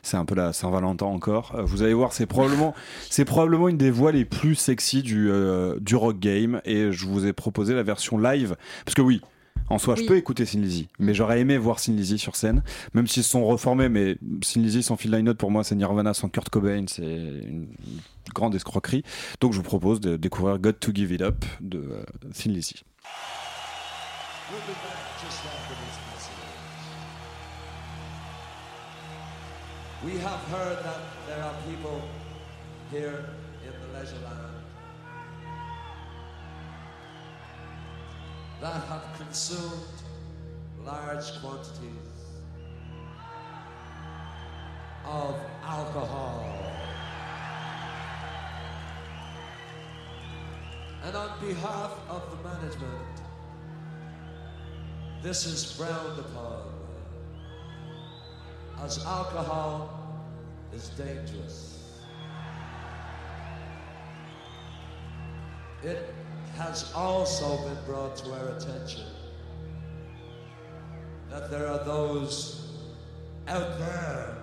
c'est un peu la Saint-Valentin encore. Vous allez voir, c'est probablement c'est probablement une des voix les plus sexy du du rock game et je vous ai proposé la version live parce que oui. En soi, Oui. je peux écouter Sin Lizzy, mais j'aurais aimé voir Sin Lizzy sur scène, même s'ils se sont reformés. Mais Sin Lizzy sans Phil Lynott, pour moi, c'est Nirvana sans Kurt Cobain, c'est une grande escroquerie. Donc, je vous propose de découvrir Got to Give It Up de euh, Lizzy. We'll be back just after this message. We have heard that there are people here in the leisure land that have consumed large quantities of alcohol. And on behalf of the management, this is frowned upon, as alcohol is dangerous. It has also been brought to our attention that there are those out there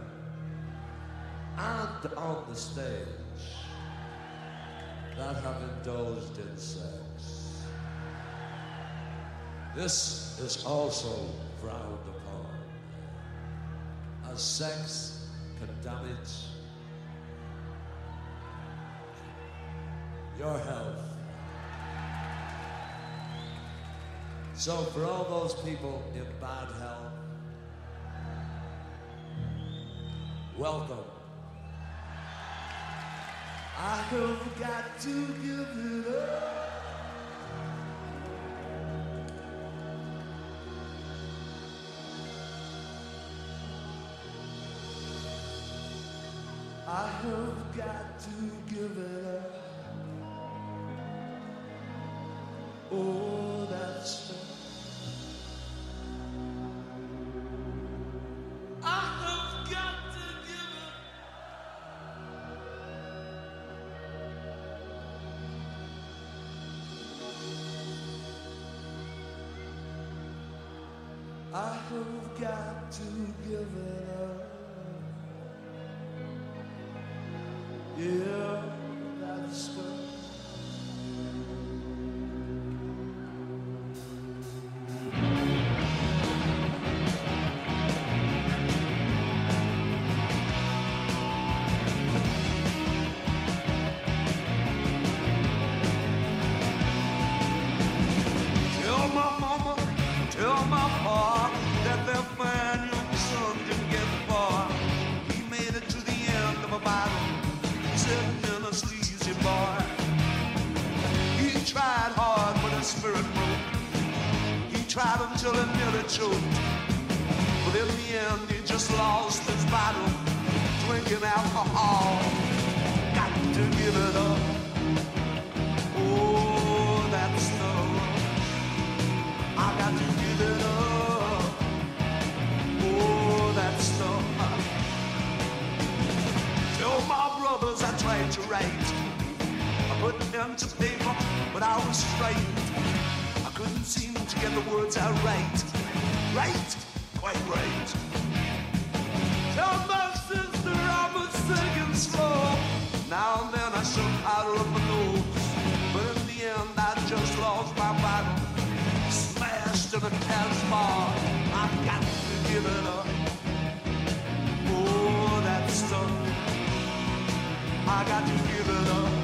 and on the stage that have indulged in sex. This is also frowned upon, as sex can damage your health. So, for all those people in bad health, welcome. I have got to give it up. I have got to spirit broke. He tried until he nearly choked. But in the end, he just lost his battle, drinking alcohol. Got to give it up. Oh, that's the I got to give it up. Oh. Tell my brothers I tried to write. Pen to paper, but I was straight. I couldn't seem to get the words out right. Right? Quite right. Tell my sister I'm a singing slow. Now and then I should powder up my nose. But in the end, I just lost my battle smashed in a tennis bar. I've got to give it up. Oh, that stuff. I got to give it up.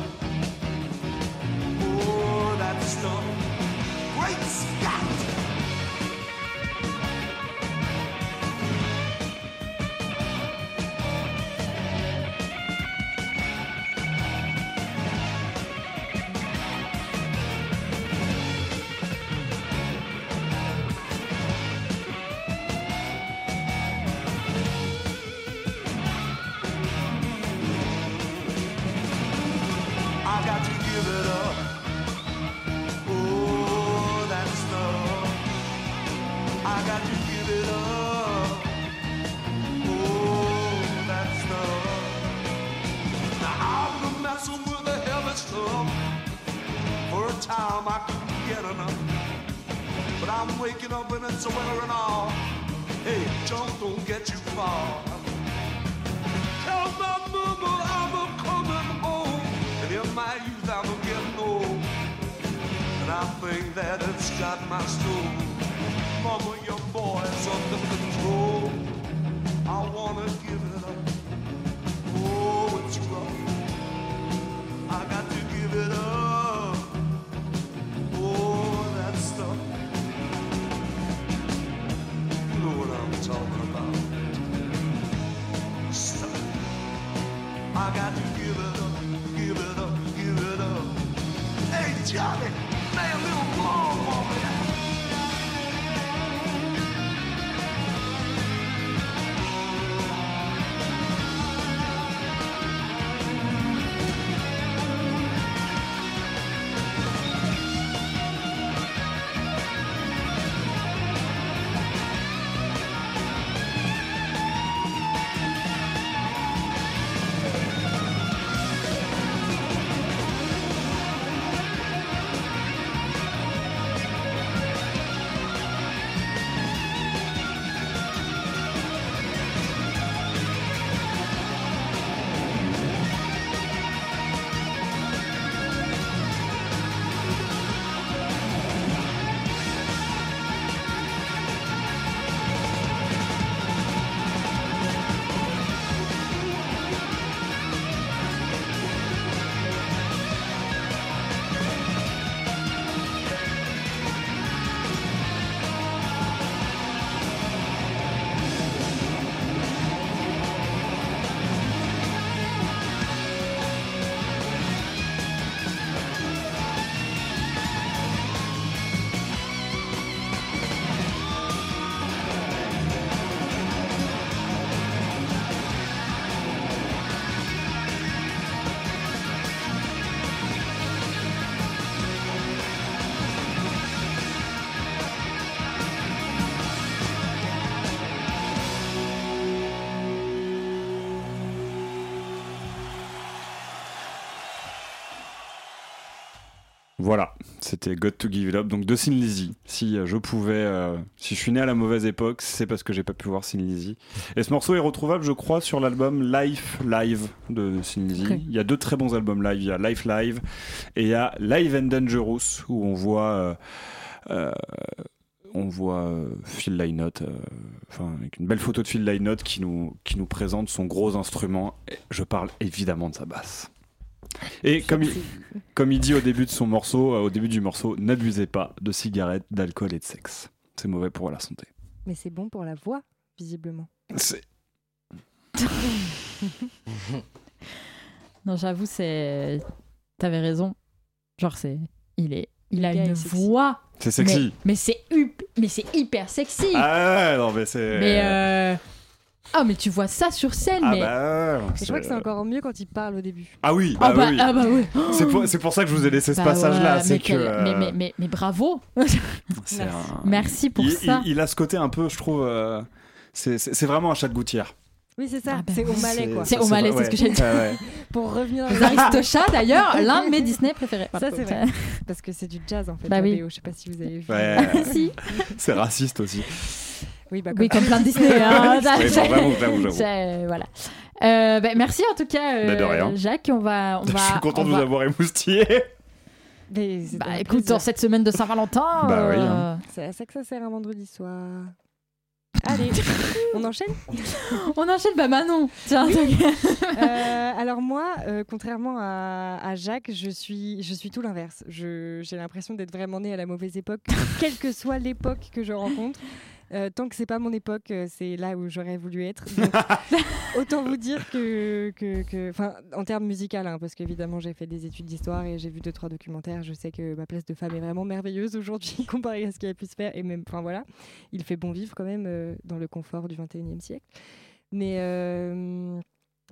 C'était Got to Give It Up, donc de Sin Lizzy. Si euh, je pouvais, euh, si je suis né à la mauvaise époque, c'est parce que j'ai pas pu voir Sin Lizzy. Et ce morceau est retrouvable, je crois, sur l'album Life Live de Sin Lizzy. Il y a deux très bons albums live, il y a Life Live et il y a Live and Dangerous où on voit. euh, euh, on voit Phil Lynott, euh, enfin avec une belle photo de Phil Lynott qui nous, qui nous présente son gros instrument. Et je parle évidemment de sa basse. Et comme il, comme il dit au début de son morceau, euh, au début du morceau, n'abusez pas de cigarettes, d'alcool et de sexe. C'est mauvais pour la santé. Mais c'est bon pour la voix, visiblement. C'est- Non, j'avoue, c'est. T'avais raison. Genre, c'est. Il est. Il a une sexy. voix. C'est sexy. Mais, mais c'est hup- mais c'est hyper sexy. Ah ouais, non mais c'est. Mais euh... Ah mais tu vois ça sur scène Ah mais bah, je crois que c'est encore mieux quand il parle au début. Ah oui, Ah bah, bah, oui. ah bah oui. (gasps) C'est pour, c'est pour ça que je vous ai laissé ce Bah passage-là. ouais, c'est mais, que. quel- euh, mais, mais, mais, mais bravo (laughs) un- Merci pour il, ça. il- il a ce côté un peu, je trouve. euh, c'est- vraiment un chat de gouttière. Oui, c'est ça, Ah ben c'est oui. au malais quoi. C'est O'Malley, c'est ce que j'ai dit. Ouais, ouais. (laughs) Pour revenir Les Aristochats (laughs) d'ailleurs, l'un de mes Disney préférés. Ça, c'est vrai. Parce que c'est du jazz en fait. Bah oui. BO. Je sais pas si vous avez vu. Ouais. si. C'est raciste aussi. Oui, bah, Oui, comme plein de (laughs) Disney. Hein. Oui, bon, Voilà. Euh, merci en tout cas, euh, Bah, rien. Jacques. On va, on (laughs) Je va, suis content on de vous va- avoir émoustillé. Mais Bah écoute, plaisir. en cette semaine de Saint-Valentin. Bah oui, euh, hein. C'est à ça que ça sert un vendredi soir. Allez, (laughs) on enchaîne? On enchaîne, bah Manon. Tiens, Euh, alors moi, euh, contrairement à, à Jacques, je suis, je suis tout l'inverse. Je- J'ai l'impression d'être vraiment née à la mauvaise époque, quelle que soit l'époque que je rencontre. Euh, tant que c'est pas mon époque, euh, c'est là où j'aurais voulu être. Donc, (laughs) autant vous dire que, que, que- enfin, en termes musicaux, hein, parce qu'évidemment j'ai fait des études d'histoire et j'ai vu deux trois documentaires. Je sais que ma place de femme est vraiment merveilleuse aujourd'hui (laughs) comparée à ce qui a pu se faire et même, enfin voilà, il fait bon vivre quand même euh, dans le confort du 21e siècle. Mais euh,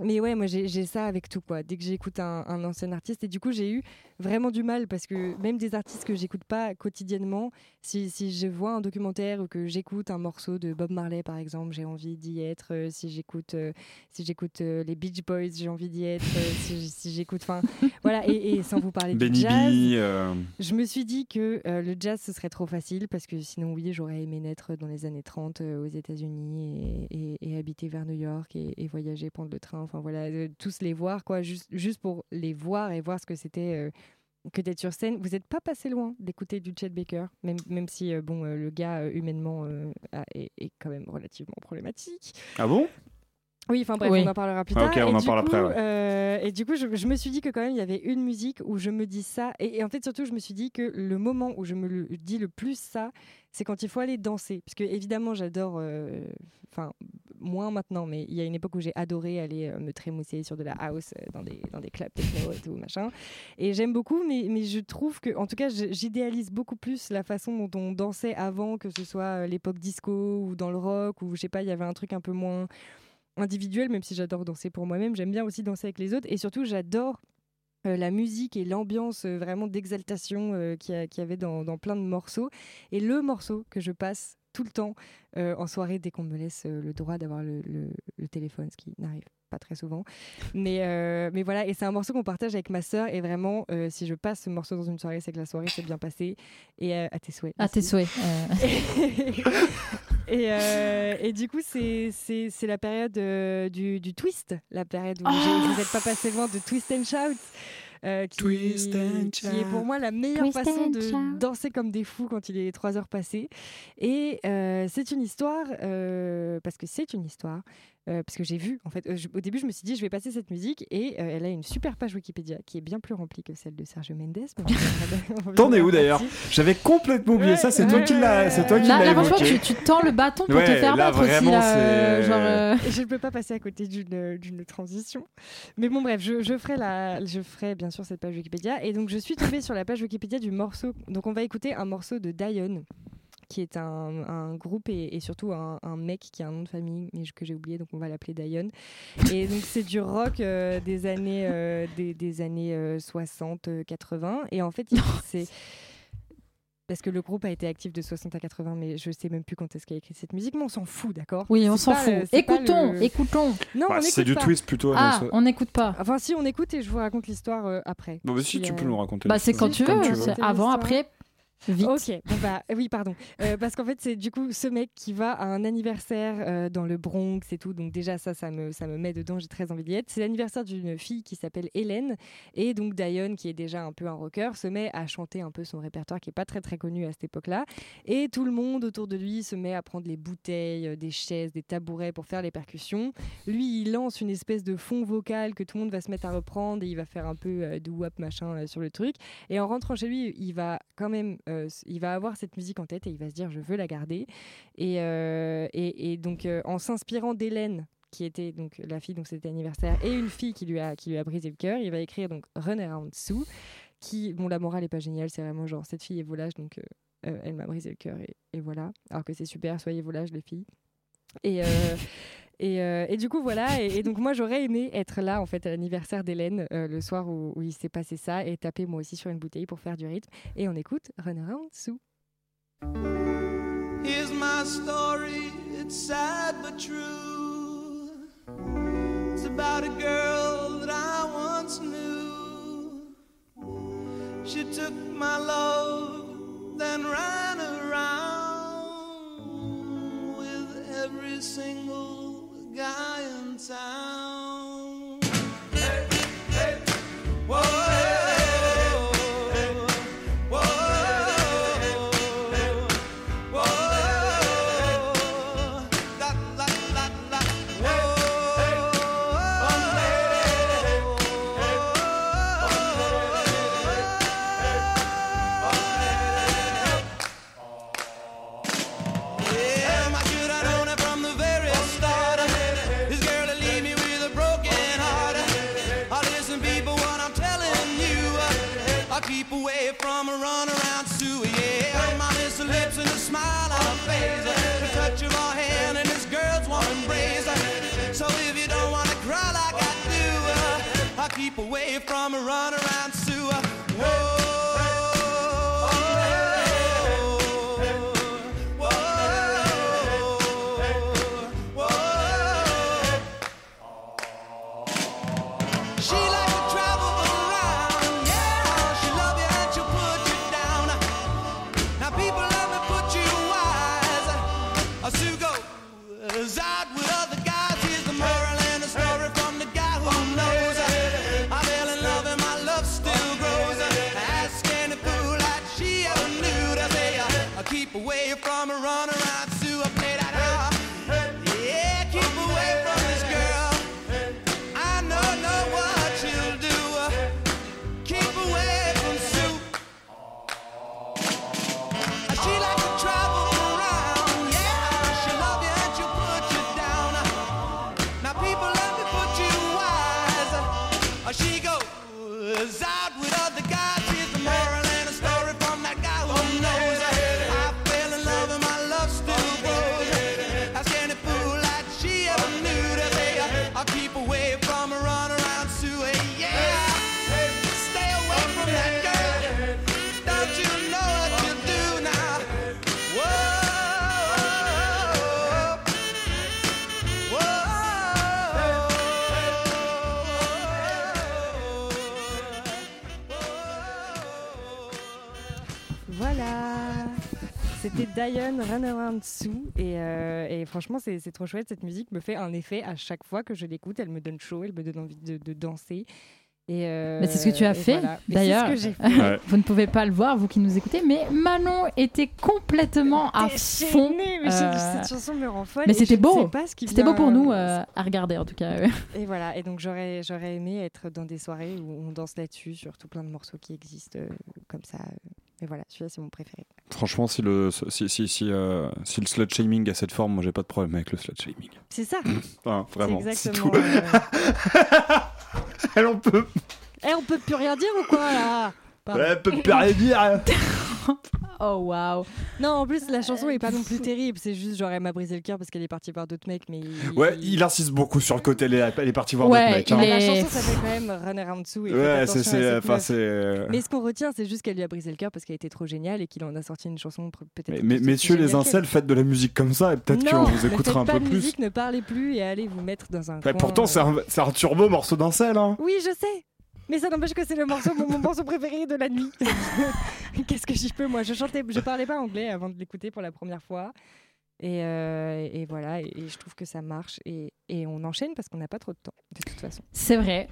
mais ouais, moi j'ai ça avec tout quoi. Dès que j'écoute un, un ancien artiste, et du coup j'ai eu vraiment du mal parce que même des artistes que j'écoute pas quotidiennement, si, si je vois un documentaire ou que j'écoute un morceau de Bob Marley par exemple, j'ai envie d'y être. Euh, si j'écoute euh, si j'écoute euh, les Beach Boys, j'ai envie d'y être. Euh, si j'écoute, enfin (laughs) voilà. Et, et sans vous parler du Benny jazz, B. euh, je me suis dit que euh, le jazz ce serait trop facile parce que sinon oui j'aurais aimé naître dans les années 30 euh, aux États-Unis et, et- et habiter vers New York et, et voyager prendre le train enfin voilà euh, tous les voir quoi juste, juste pour les voir et voir ce que c'était euh, que d'être sur scène vous n'êtes pas passé loin d'écouter du Chet Baker même, même si euh, bon euh, le gars euh, humainement euh, a- est, est quand même relativement problématique Ah bon? Oui, enfin bref, Oui. on en parlera plus Ah, tard. ok, on Et en du parle coup, après, ouais. euh, et du coup, je, je me suis dit que quand même, il y avait une musique où je me dis ça. Et, et en fait, surtout, je me suis dit que le moment où je me le dis le plus ça, c'est quand il faut aller danser. Parce que évidemment, j'adore, euh, enfin, moins maintenant, mais il y a une époque où j'ai adoré aller euh, me trémousser sur de la house euh, dans des, dans des clubs techno et tout, machin. Et j'aime beaucoup, mais, mais je trouve que, en tout cas, j'idéalise beaucoup plus la façon dont on dansait avant, que ce soit euh, l'époque disco ou dans le rock, ou je sais pas, il y avait un truc un peu moins individuel, même si j'adore danser pour moi-même, j'aime bien aussi danser avec les autres. Et surtout, j'adore la musique et l'ambiance vraiment d'exaltation euh, qu'il y, a- qu'il y avait dans, dans plein de morceaux. Et le morceau que je passe tout le temps euh, en soirée dès qu'on me laisse euh, le droit d'avoir le, le- le téléphone, ce qui n'arrive pas très souvent. (laughs) Mais, euh, mais voilà, et c'est un morceau qu'on partage avec ma sœur. Et vraiment, euh, si je passe ce morceau dans une soirée, c'est que la soirée s'est bien passée. Et euh, à tes souhaits. à tes souhaits. (laughs) et, et du coup, c'est c'est- c'est la période du, du twist, la période où j'ai- vous n'êtes pas passé loin de Twist and Shout. Euh, qui, Twist and qui est pour moi la meilleure Twist façon and de danser comme des fous quand il est 3 heures passées. Et euh, c'est une histoire, euh, parce que c'est une histoire, euh, parce que j'ai vu, en fait, euh, je- au début, je me suis dit, je vais passer cette musique, et euh, elle a une super page Wikipédia qui est bien plus remplie que celle de Sergio Mendes. (laughs) T'en es où d'ailleurs. J'avais complètement oublié Ouais, ça, c'est toi ouais, qui l'as ouais, c'est toi qui Là, l'as là, franchement, tu, tu tends le bâton pour Ouais, te faire là, battre aussi. vraiment, Là, euh, genre, euh, (laughs) je ne peux pas passer à côté d'une d'une transition. Mais bon, bref, je, je ferai la, je ferai bien sûr cette page Wikipédia. Et donc, je suis tombée sur la page Wikipédia du morceau. Donc, on va écouter un morceau de Dion, qui est un, un groupe et, et surtout un, un mec qui a un nom de famille mais que j'ai oublié, donc on va l'appeler Dion. Et donc, c'est du rock euh, des années, euh, des, des années euh, 60, euh, 80. Et en fait, il- c'est. parce que le groupe a été actif de 60 à 80, mais je sais même plus quand est-ce qu'il a écrit cette musique, mais on s'en fout, d'accord? Oui, on s'en fout. le- Écoutons, le- écoutons. Non, Bah, c'est du twist plutôt. Ah, mais on n'écoute pas. Enfin, si, on écoute et je vous raconte l'histoire euh, après. Bon, bah, si, Si, tu euh, peux nous raconter. Bah, c'est quand tu veux. veux. c'est C'est Avant, après, Ok, bah oui, pardon. Euh, parce qu'en fait, c'est du coup ce mec qui va à un anniversaire euh, dans le Bronx et tout. Donc déjà ça, ça me, ça me met dedans. J'ai très envie d'y être. C'est l'anniversaire d'une fille qui s'appelle Hélène et donc Diane, qui est déjà un peu un rocker, se met à chanter un peu son répertoire qui est pas très très connu à cette époque-là. Et tout le monde autour de lui se met à prendre les bouteilles, euh, des chaises, des tabourets pour faire les percussions. Lui, il lance une espèce de fond vocal que tout le monde va se mettre à reprendre et il va faire un peu euh, de wap machin euh, sur le truc. Et en rentrant chez lui, il va quand même, euh, il va avoir cette musique en tête et il va se dire je veux la garder. Et, euh, et, donc euh, en s'inspirant d'Hélène qui était donc la fille dont c'était anniversaire et une fille qui lui a qui lui a brisé le cœur, il va écrire donc Run Around Sue qui bon la morale est pas géniale, c'est vraiment genre cette fille est volage donc elle m'a brisé le cœur et, voilà. Alors que c'est super, soyez volage les filles. (laughs) et, euh, et du coup, voilà. Et, donc, moi, j'aurais aimé être là, en fait, à l'anniversaire d'Hélène, euh, le soir où, il s'est passé ça, et taper moi aussi sur une bouteille pour faire du rythme. Et on écoute Run Around Sue. Here's my story, it's sad but true. It's about a girl that I once knew. She took my love, then ran around with every single guy in town. Keep away from a run franchement, c'est c'est trop chouette. Cette musique me fait un effet à chaque fois que je l'écoute. Elle me donne chaud, elle me donne envie de, de danser. Et euh, Mais c'est ce que tu as fait, voilà. D'ailleurs. (laughs) Ouais. Vous ne pouvez pas le voir, vous qui nous écoutez, mais Manon était complètement à fond. mais euh, cette chanson me rend folle. mais c'était beau. C'était beau pour nous euh, à regarder, en tout cas. Et voilà, et donc j'aurais, j'aurais aimé être dans des soirées où on danse là-dessus, sur tout plein de morceaux qui existent euh, comme ça. Et voilà, celui-là c'est mon préféré. Franchement, si le, si, si, si, euh, si le slut shaming a cette forme, moi j'ai pas de problème avec le slut shaming. C'est ça, (clears throat) vraiment. c'est tout. euh, (laughs) Elle en peut. Eh, on peut plus rien dire ou quoi là? Elle peut plus rien dire. (laughs) Oh waouh. Non, en plus, la chanson est pas non plus terrible. C'est juste, genre, elle m'a brisé le cœur parce qu'elle est partie voir d'autres mecs. Mais il- Ouais, il insiste beaucoup sur le côté, elle est, elle est partie voir Ouais, d'autres mecs. hein. La chanson s'appelle quand même Run Around Sue. Ouais, c'est. euh, Mais ce qu'on retient, c'est juste qu'elle lui a brisé le cœur parce qu'elle était trop géniale et qu'il en a sorti une chanson peut-être. Mais- plus mais- messieurs les incels, faites de la musique comme ça et peut-être qu'on vous écoutera un peu de plus. musique, ne parlez plus et allez vous mettre dans un Bah, coin, pourtant, euh. c'est un, c'est un turbo morceau d'incel. Hein. Oui, je sais. Mais ça n'empêche que c'est le morceau, mon, morceau préféré de la nuit. (laughs) Qu'est-ce que j'y peux, moi? Je chantais, je parlais pas anglais avant de l'écouter pour la première fois. Et, euh, voilà, et, je trouve que ça marche. Et on enchaîne parce qu'on n'a pas trop de temps, de toute façon. C'est vrai.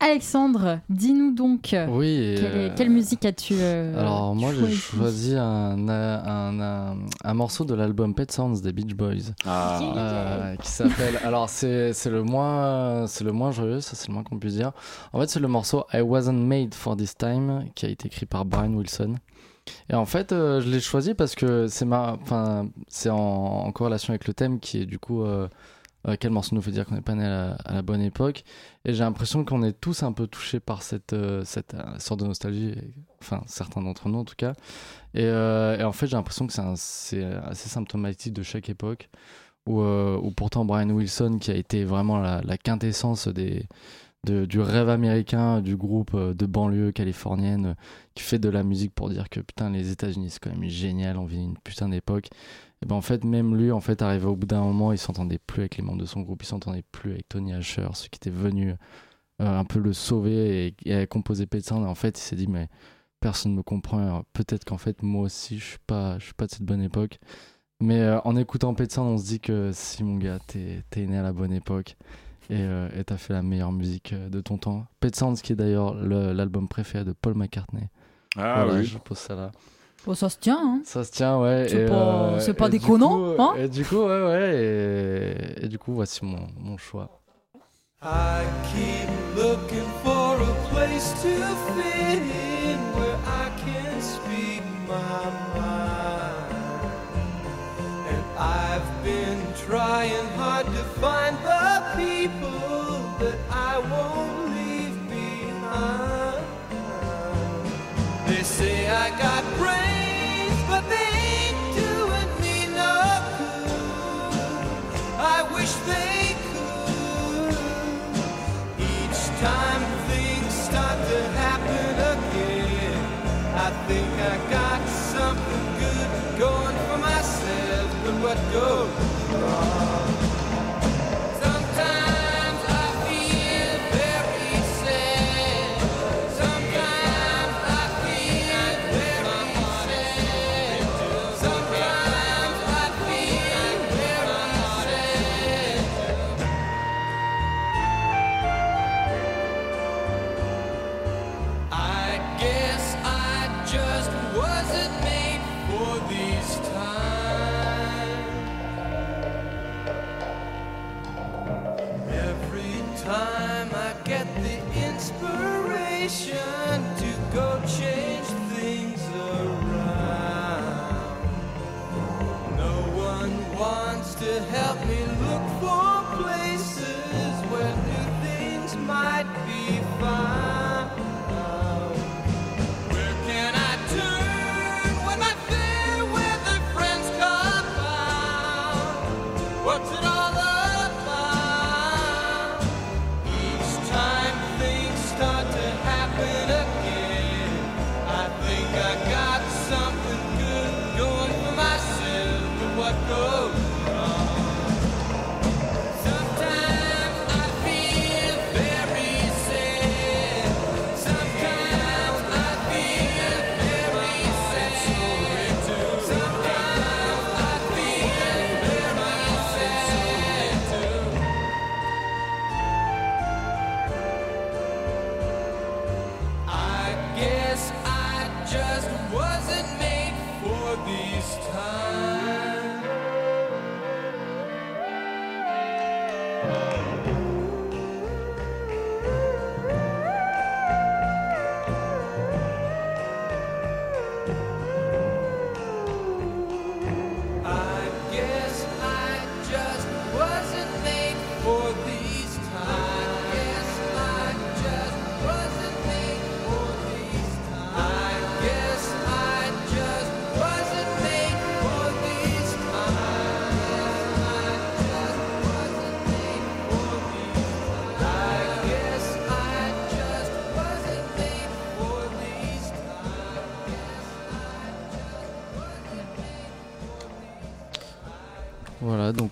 Alexandre, dis-nous donc. Oui. Quelle, euh, quelle musique as-tu euh, Alors moi j'ai choisi un, un, un, un morceau de l'album Pet Sounds des Beach Boys Ah. euh, qui s'appelle (laughs) alors c'est c'est le moins c'est le moins joyeux ça c'est le moins qu'on puisse dire en fait c'est le morceau I Wasn't Made for This Time qui a été écrit par Brian Wilson et en fait euh, je l'ai choisi parce que c'est ma enfin c'est en, en corrélation avec le thème qui est du coup euh, euh, quel morceau nous fait dire qu'on n'est pas né à la, bonne époque et j'ai l'impression qu'on est tous un peu touchés par cette, euh, euh, sorte de nostalgie, enfin certains d'entre nous en tout cas. Et, euh, en fait j'ai l'impression que c'est assez symptomatique de chaque époque, où, pourtant Brian Wilson, qui a été vraiment la, quintessence du rêve américain, du groupe de banlieue californienne, qui fait de la musique pour dire que putain les États-Unis c'est quand même génial, on vit une putain d'époque. Et ben en fait même lui en fait arrivé au bout d'un moment il s'entendait plus avec les membres de son groupe, il s'entendait plus avec Tony Asher, ceux qui étaient venus euh, un peu le sauver et, Pet Sounds. Et en fait il s'est dit mais personne me comprend, peut-être qu'en fait moi aussi je suis pas je suis pas de cette bonne époque. Mais euh, en écoutant Sounds on se dit que si mon gars t'es t'es né à la bonne époque et euh, t'as fait la meilleure musique euh, de ton temps. Pet Sounds qui est d'ailleurs le- l'album préféré de Paul McCartney. Ah Voilà, oui. je pose ça là. Oh, ça se tient, hein. Ça se tient, ouais. C'est pas- euh, pas et du déconnant, coup, hein Et du coup, ouais, ouais. Et, et du coup, voici mon, mon choix. I keep looking for a place to fit in where I can speak my mind. And I've been trying hard to find the people that I won't leave behind. They say I got I got something good going for myself. But what goes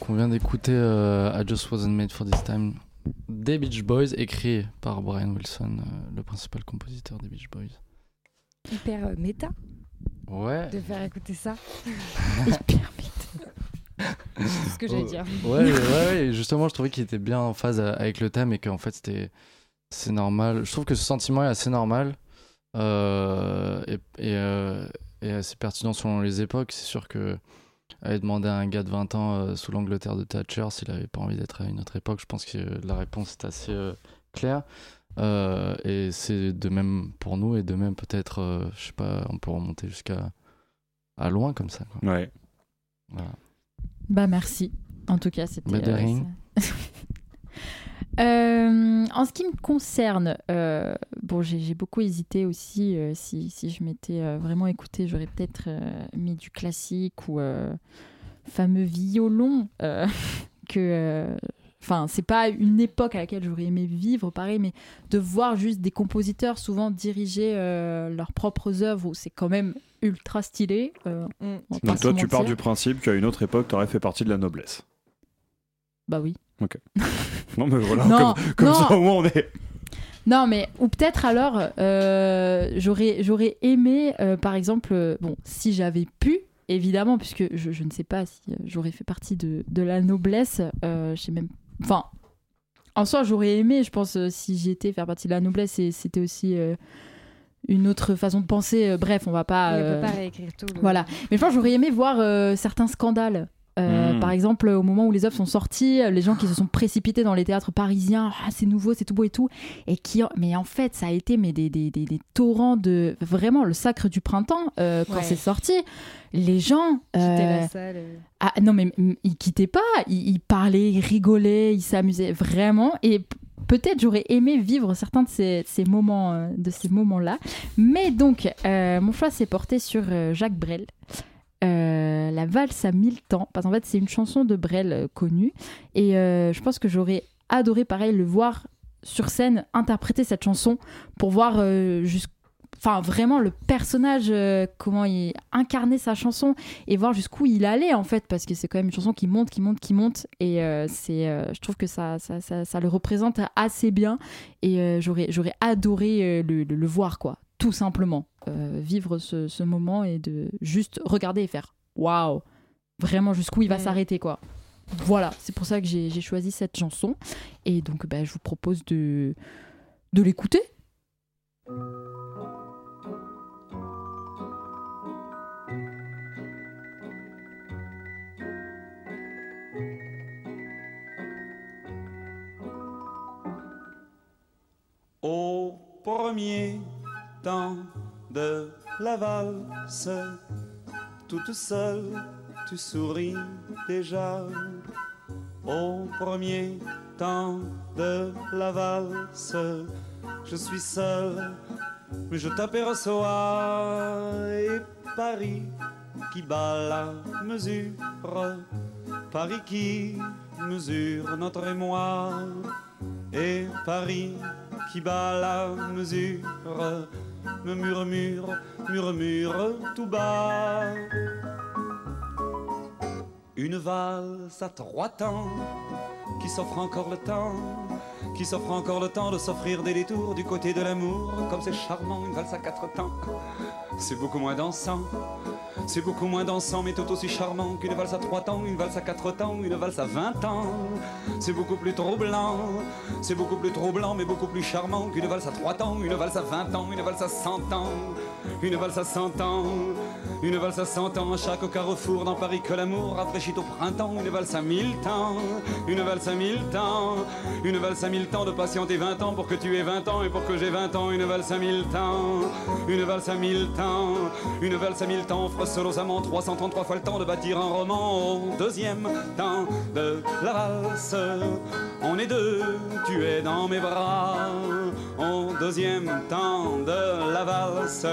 Voilà, donc on vient d'écouter euh, I Just Wasn't Made for This Time des Beach Boys, écrit par Brian Wilson, euh, le principal compositeur des Beach Boys. Hyper euh, méta Ouais. de faire écouter ça. (laughs) Hyper C'est ce que j'allais Oh, dire. Ouais, ouais, ouais, et justement, je trouvais qu'il était bien en phase avec le thème et qu'en fait, c'était c'est normal. Je trouve que ce sentiment est assez normal euh, et, et, euh, et assez pertinent selon les époques. C'est sûr que aller demander à un gars de 20 ans euh, sous l'Angleterre de Thatcher s'il avait pas envie d'être à une autre époque, je pense que la réponse est assez euh, claire. Euh, et c'est de même pour nous et de même peut-être, euh, je sais pas, on peut remonter jusqu'à à loin comme ça. quoi. Ouais. Voilà. Bah merci. En tout cas, c'était. (laughs) Euh, en ce qui me concerne, euh, bon, j'ai beaucoup hésité aussi. euh, si, si je m'étais vraiment écoutée, j'aurais peut-être mis du classique ou fameux violon (laughs) que. Enfin, c'est pas une époque à laquelle j'aurais aimé vivre, pareil, mais de voir juste des compositeurs souvent diriger leurs propres œuvres, c'est quand même ultra stylé. Donc toi, tu pars du principe qu'à une autre époque, t'aurais fait partie de la noblesse. Bah oui. (laughs) Non, mais voilà, Non, comme, comme non. ça au moins on est. Non, mais ou peut-être alors, euh, j'aurais j'aurais aimé, euh, par exemple, euh, bon, si j'avais pu, évidemment, puisque je, je ne sais pas si euh, j'aurais fait partie de, de la noblesse, euh, je sais même, enfin, en soi, j'aurais aimé, je pense, euh, si j'y étais faire partie de la noblesse, et c'était aussi euh, une autre façon de penser. euh, bref, on va pas. Oui, on euh, peut pas réécrire tout. le- voilà. Mais je pense que j'aurais aimé voir euh, certains scandales. Euh, Mm. Par exemple, au moment où les œuvres sont sorties, les gens qui se sont précipités dans les théâtres parisiens, ah, c'est nouveau, c'est tout beau et tout, et qui, mais en fait, ça a été mais des, des, des, des torrents de vraiment le sacre du printemps euh, quand Ouais. c'est sorti. Les gens, euh, la salle. euh. ah non mais ils quittaient pas, ils, ils parlaient, ils rigolaient, ils s'amusaient vraiment et peut-être j'aurais aimé vivre certains de ces, ces moments de ces moments là. Mais donc euh, mon choix s'est porté sur euh, Jacques Brel. Euh, la valse à mille temps parce qu'en fait c'est une chanson de Brel euh, connue. Et euh, je pense que j'aurais adoré pareil le voir sur scène interpréter cette chanson pour voir vraiment le personnage comment il incarnait sa chanson et voir jusqu'où il allait en fait parce que c'est quand même une chanson qui monte qui monte qui monte. Et c'est je trouve que ça ça, ça le représente assez bien. Et j'aurais j'aurais adoré le- le voir quoi tout simplement Euh, vivre ce, ce moment et de juste regarder et faire waouh vraiment jusqu'où il va Mm. s'arrêter quoi. Voilà c'est pour ça que j'ai j'ai choisi cette chanson. Et donc bah, je vous propose de de l'écouter. Au premier temps de la valse, toute seule, tu souris déjà. Au premier temps de la valse, je suis seul, mais je t'aperçois. Et Paris qui bat la mesure, Paris qui mesure notre émoi. Et Paris qui bat la mesure me murmure, murmure tout bas. Une valse à trois temps qui s'offre encore le temps, qui s'offre encore le temps de s'offrir des détours du côté de l'amour. Comme c'est charmant, une valse à quatre temps, c'est beaucoup moins dansant. C'est beaucoup moins dansant, mais tout aussi charmant qu'une valse à trois temps, une valse à quatre temps, une valse à vingt ans. C'est beaucoup plus troublant, c'est beaucoup plus troublant, mais beaucoup plus charmant qu'une valse à trois temps, une valse à vingt ans, une valse à cent ans, une valse à cent ans, une valse à cent ans. À chaque carrefour dans Paris que l'amour rafraîchit au printemps, une valse à mille temps, une valse à mille temps, une valse à mille temps de patienter vingt ans pour que tu aies vingt ans et pour que j'ai vingt ans, une valse à mille temps, une valse à mille temps, une valse à mille temps offre seul aux amants 333 fois le temps de bâtir un roman au deuxième temps de la valse. On est deux, tu es dans mes bras. Au deuxième temps de la valse,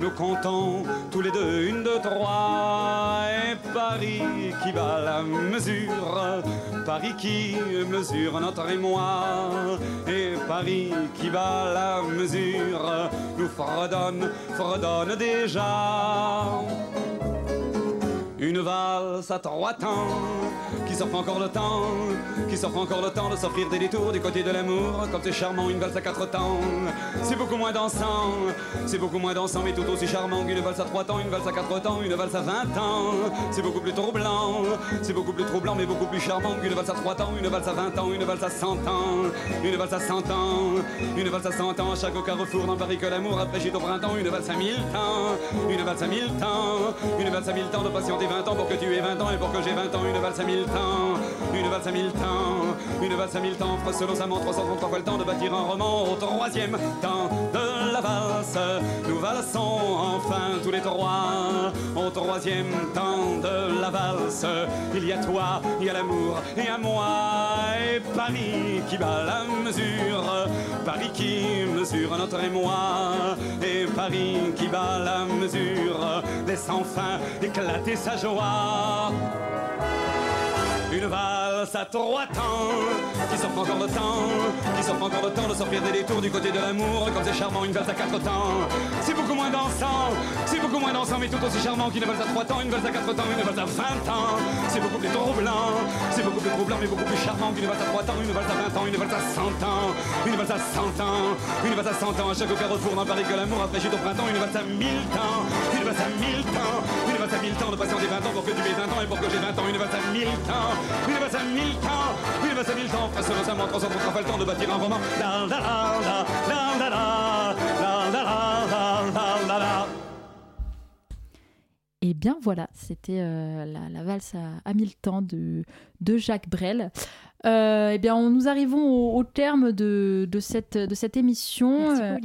nous comptons tous les deux une, deux, trois. Et Paris qui bat la mesure, Paris qui mesure notre émoi. Et Paris qui bat la mesure, nous fredonne, fredonne déjà. Une valse à trois temps s'offre encore le temps, qui s'offre encore le temps de s'offrir des détours du côté de l'amour. Comme c'est charmant, une valse à quatre temps, c'est beaucoup moins dansant, c'est beaucoup moins dansant, mais tout aussi charmant qu'une valse à trois temps, une valse à quatre temps, une valse à vingt ans. C'est beaucoup plus troublant, c'est beaucoup plus troublant, mais beaucoup plus charmant qu'une valse à trois temps, une valse à vingt ans, une valse à cent ans, une valse à cent ans, une valse à cent ans. Chaque carrefour dans Paris que l'amour après au printemps, une valse à mille temps, une valse à mille temps, une valse à mille temps de patienter 20 ans pour que tu aies 20 ans et pour que j'ai 20 ans, une valse à mille temps, une valse à mille temps, une valse à mille temps, fera selon sa 333 fois le temps de bâtir un roman au troisième temps de la valse. Nous valsons enfin tous les trois au troisième temps de la valse. Il y a toi, il y a l'amour et à moi et Paris qui bat la mesure, Paris qui mesure notre émoi et Paris qui bat la mesure, laisse enfin éclater sa joie. Une valse à trois temps qui s'offre encore le temps, qui s'offre encore le temps de sortir des détours du côté de l'amour. Comme c'est charmant, une valse à quatre temps, c'est beaucoup moins dansant, c'est beaucoup moins dansant, mais tout aussi charmant qu'une valse à trois temps, une valse à quatre temps, une valse à vingt ans. C'est beaucoup plus troublant, c'est beaucoup plus troublant, mais beaucoup plus charmant qu'une valse à trois temps, une valse à vingt ans, une valse à cent ans, une valse à cent ans, une valse à cent ans. À chaque carrefour dans Paris que l'amour a fraîchi au printemps, une valse à mille temps, une valse à mille temps, une valse à mille temps de patienter 20 ans pour que tu aies 20 ans et pour que j'ai 20 ans, une valse à mille temps, une valse à mille temps, une valse à mille temps. Face à moi, 333 pas le temps de bâtir un roman. La la la la la la la la la la la la la. Et bien voilà, c'était euh, la, la valse à, à mille temps de, de Jacques Brel. Euh, eh bien, on, nous arrivons au, au terme de, de, cette, de cette émission. Merci, Euh.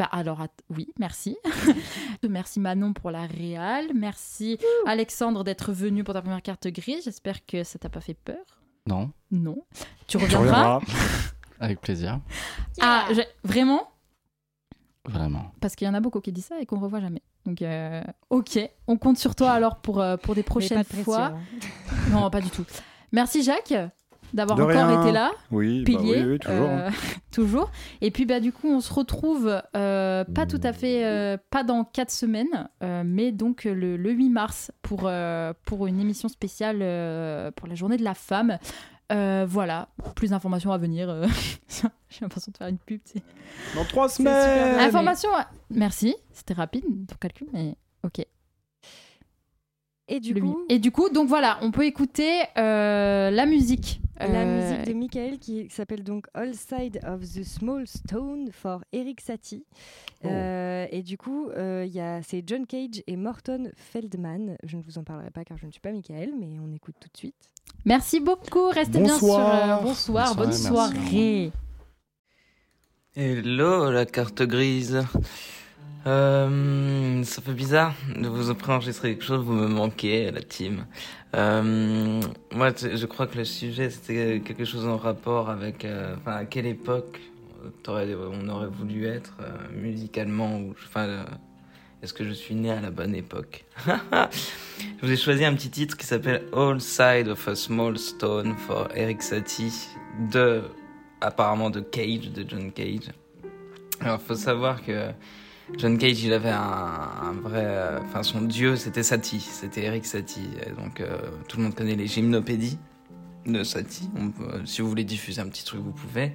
Bah alors, oui, merci. (laughs) merci Manon pour la réal. Merci Alexandre d'être venu pour ta première carte grise. J'espère que ça t'a pas fait peur. Non, Non. Tu Tu reviendras reviendras. (laughs) avec plaisir. Ah, vraiment? Vraiment. Parce qu'il y en a beaucoup qui disent ça et qu'on revoit jamais. Donc, euh, ok, on compte sur toi alors pour, euh, pour des Mais prochaines pas de pression, fois. hein. Non, pas du tout. Merci Jacques d'avoir encore rien. été là. Oui, bah Pilier, oui, oui, toujours. euh, (laughs) toujours. Et puis bah du coup on se retrouve euh, pas tout à fait, euh, pas dans quatre semaines, euh, mais donc le, le 8 mars pour pour pour une émission spéciale euh, pour la Journée de la femme. Euh, voilà, plus d'informations à venir. (laughs) J'ai l'impression de faire une pub. Dans trois semaines. bien. Information. Merci, c'était rapide ton calcul, mais ok. Et du coup. Et du coup, donc voilà, on peut écouter euh, la musique. La Euh, musique de Michael qui s'appelle donc All Side of the Small Stone for Eric Satie. Oh. Euh, et du coup, euh, il y a- c'est John Cage et Morton Feldman. Je ne vous en parlerai pas car je ne suis pas Michael, mais on écoute tout de suite. Merci beaucoup. Restez bien sur. Bonsoir. euh, bonsoir, Bonsoir, bonne merci. soirée. Hello la carte grise. Euh, ça fait bizarre de vous préenregistrer quelque chose, vous me manquez la team. Euh, moi je crois que le sujet c'était quelque chose en rapport avec euh, enfin, à quelle époque on aurait voulu être euh, musicalement ou enfin est-ce que je suis né à la bonne époque? (laughs) Je vous ai choisi un petit titre qui s'appelle All Side of a Small Stone for Eric Satie de apparemment de Cage, de John Cage. Alors, faut savoir que John Cage, il avait un, vrai, euh, enfin, son dieu, c'était Satie, c'était Eric Satie. Donc, euh, tout le monde connaît les gymnopédies de Satie. Peut- si vous voulez diffuser un petit truc, vous pouvez.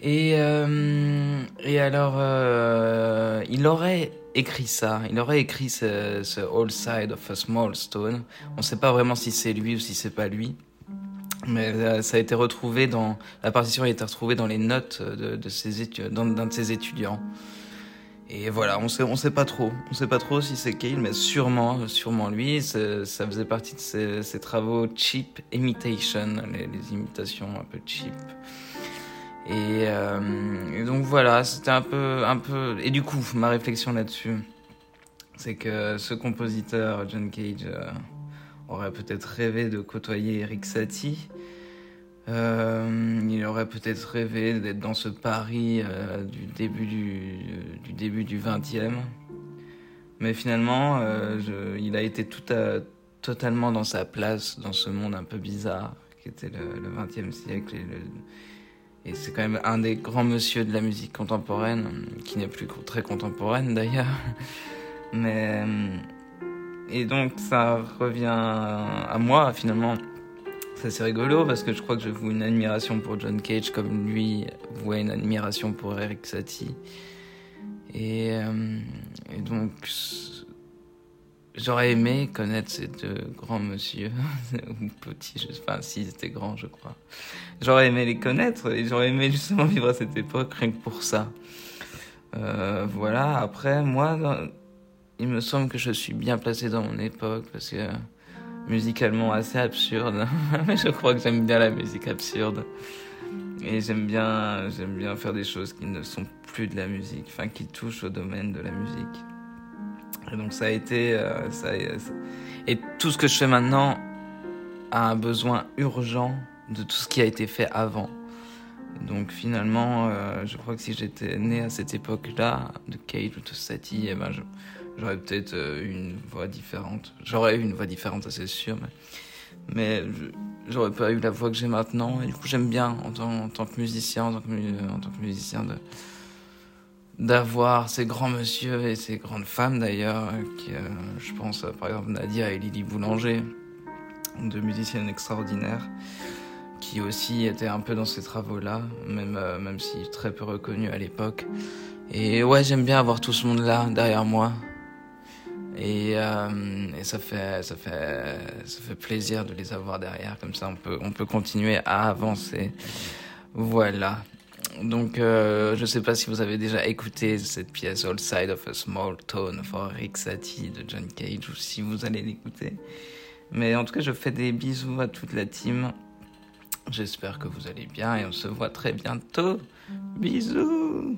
Et, euh, alors, euh, il aurait écrit ça, il aurait écrit ce, All Side of a Small Stone. On sait pas vraiment si c'est lui ou si c'est pas lui. Mais euh, ça a été retrouvé dans la partition a été retrouvée dans les notes d'un de ses étudiants. Et voilà, on sait on sait pas trop, on sait pas trop si c'est Cale, mais sûrement sûrement lui. Ça faisait partie de ses, travaux cheap imitation, les, imitations un peu cheap. Et, euh, et donc voilà, c'était un peu un peu. Et du coup, ma réflexion là-dessus, c'est que ce compositeur John Cage. euh, aurait peut-être rêvé de côtoyer Eric Satie. Euh, il aurait peut-être rêvé d'être dans ce Paris euh, du début du, début du 20e. Mais finalement, euh, il a été tout à, totalement dans sa place dans ce monde un peu bizarre qui était le, le 20e siècle. Et, et c'est quand même un des grands monsieur de la musique contemporaine, qui n'est plus très contemporaine d'ailleurs. Mais et donc ça revient à moi finalement. Ça c'est rigolo parce que je crois que je voue une admiration pour John Cage comme lui vouait une admiration pour Eric Satie. Et, euh, donc j'aurais aimé connaître ces deux grands monsieur (laughs) ou petits, je pas s'ils étaient grands je crois. J'aurais aimé les connaître et j'aurais aimé justement (laughs) vivre à cette époque rien que pour ça. Euh, voilà, après moi il me semble que je suis bien placé dans mon époque parce que musicalement assez absurde, (laughs) mais je crois que j'aime bien la musique absurde et j'aime bien j'aime bien faire des choses qui ne sont plus de la musique, enfin qui touchent au domaine de la musique. Et donc ça a été euh, ça, et tout ce que je fais maintenant a un besoin urgent de tout ce qui a été fait avant. Donc finalement, euh, je crois que si j'étais né à cette époque-là, de Cage ou de Satie, eh ben je- j'aurais peut-être eu une voix différente. J'aurais eu une voix différente, c'est sûr, mais, mais j'aurais pas eu la voix que j'ai maintenant. Et du coup, j'aime bien en tant, que musicien, en tant que, musicien, d'avoir ces grands monsieur et ces grandes femmes d'ailleurs, qui, euh, je pense euh, par exemple Nadia et Lily Boulanger, deux musiciennes extraordinaires qui aussi étaient un peu dans ces travaux-là, même, euh, même si très peu reconnus à l'époque. Et ouais, j'aime bien avoir tout ce monde-là derrière moi. Et, euh, et ça fait ça fait ça fait plaisir de les avoir derrière. Comme ça on peut on peut continuer à avancer. Voilà. Donc euh, je sais pas si vous avez déjà écouté cette pièce All Side of a Small Town for Rick Satie de John Cage ou si vous allez l'écouter. Mais en tout cas je fais des bisous à toute la team. J'espère que vous allez bien et on se voit très bientôt. Bisous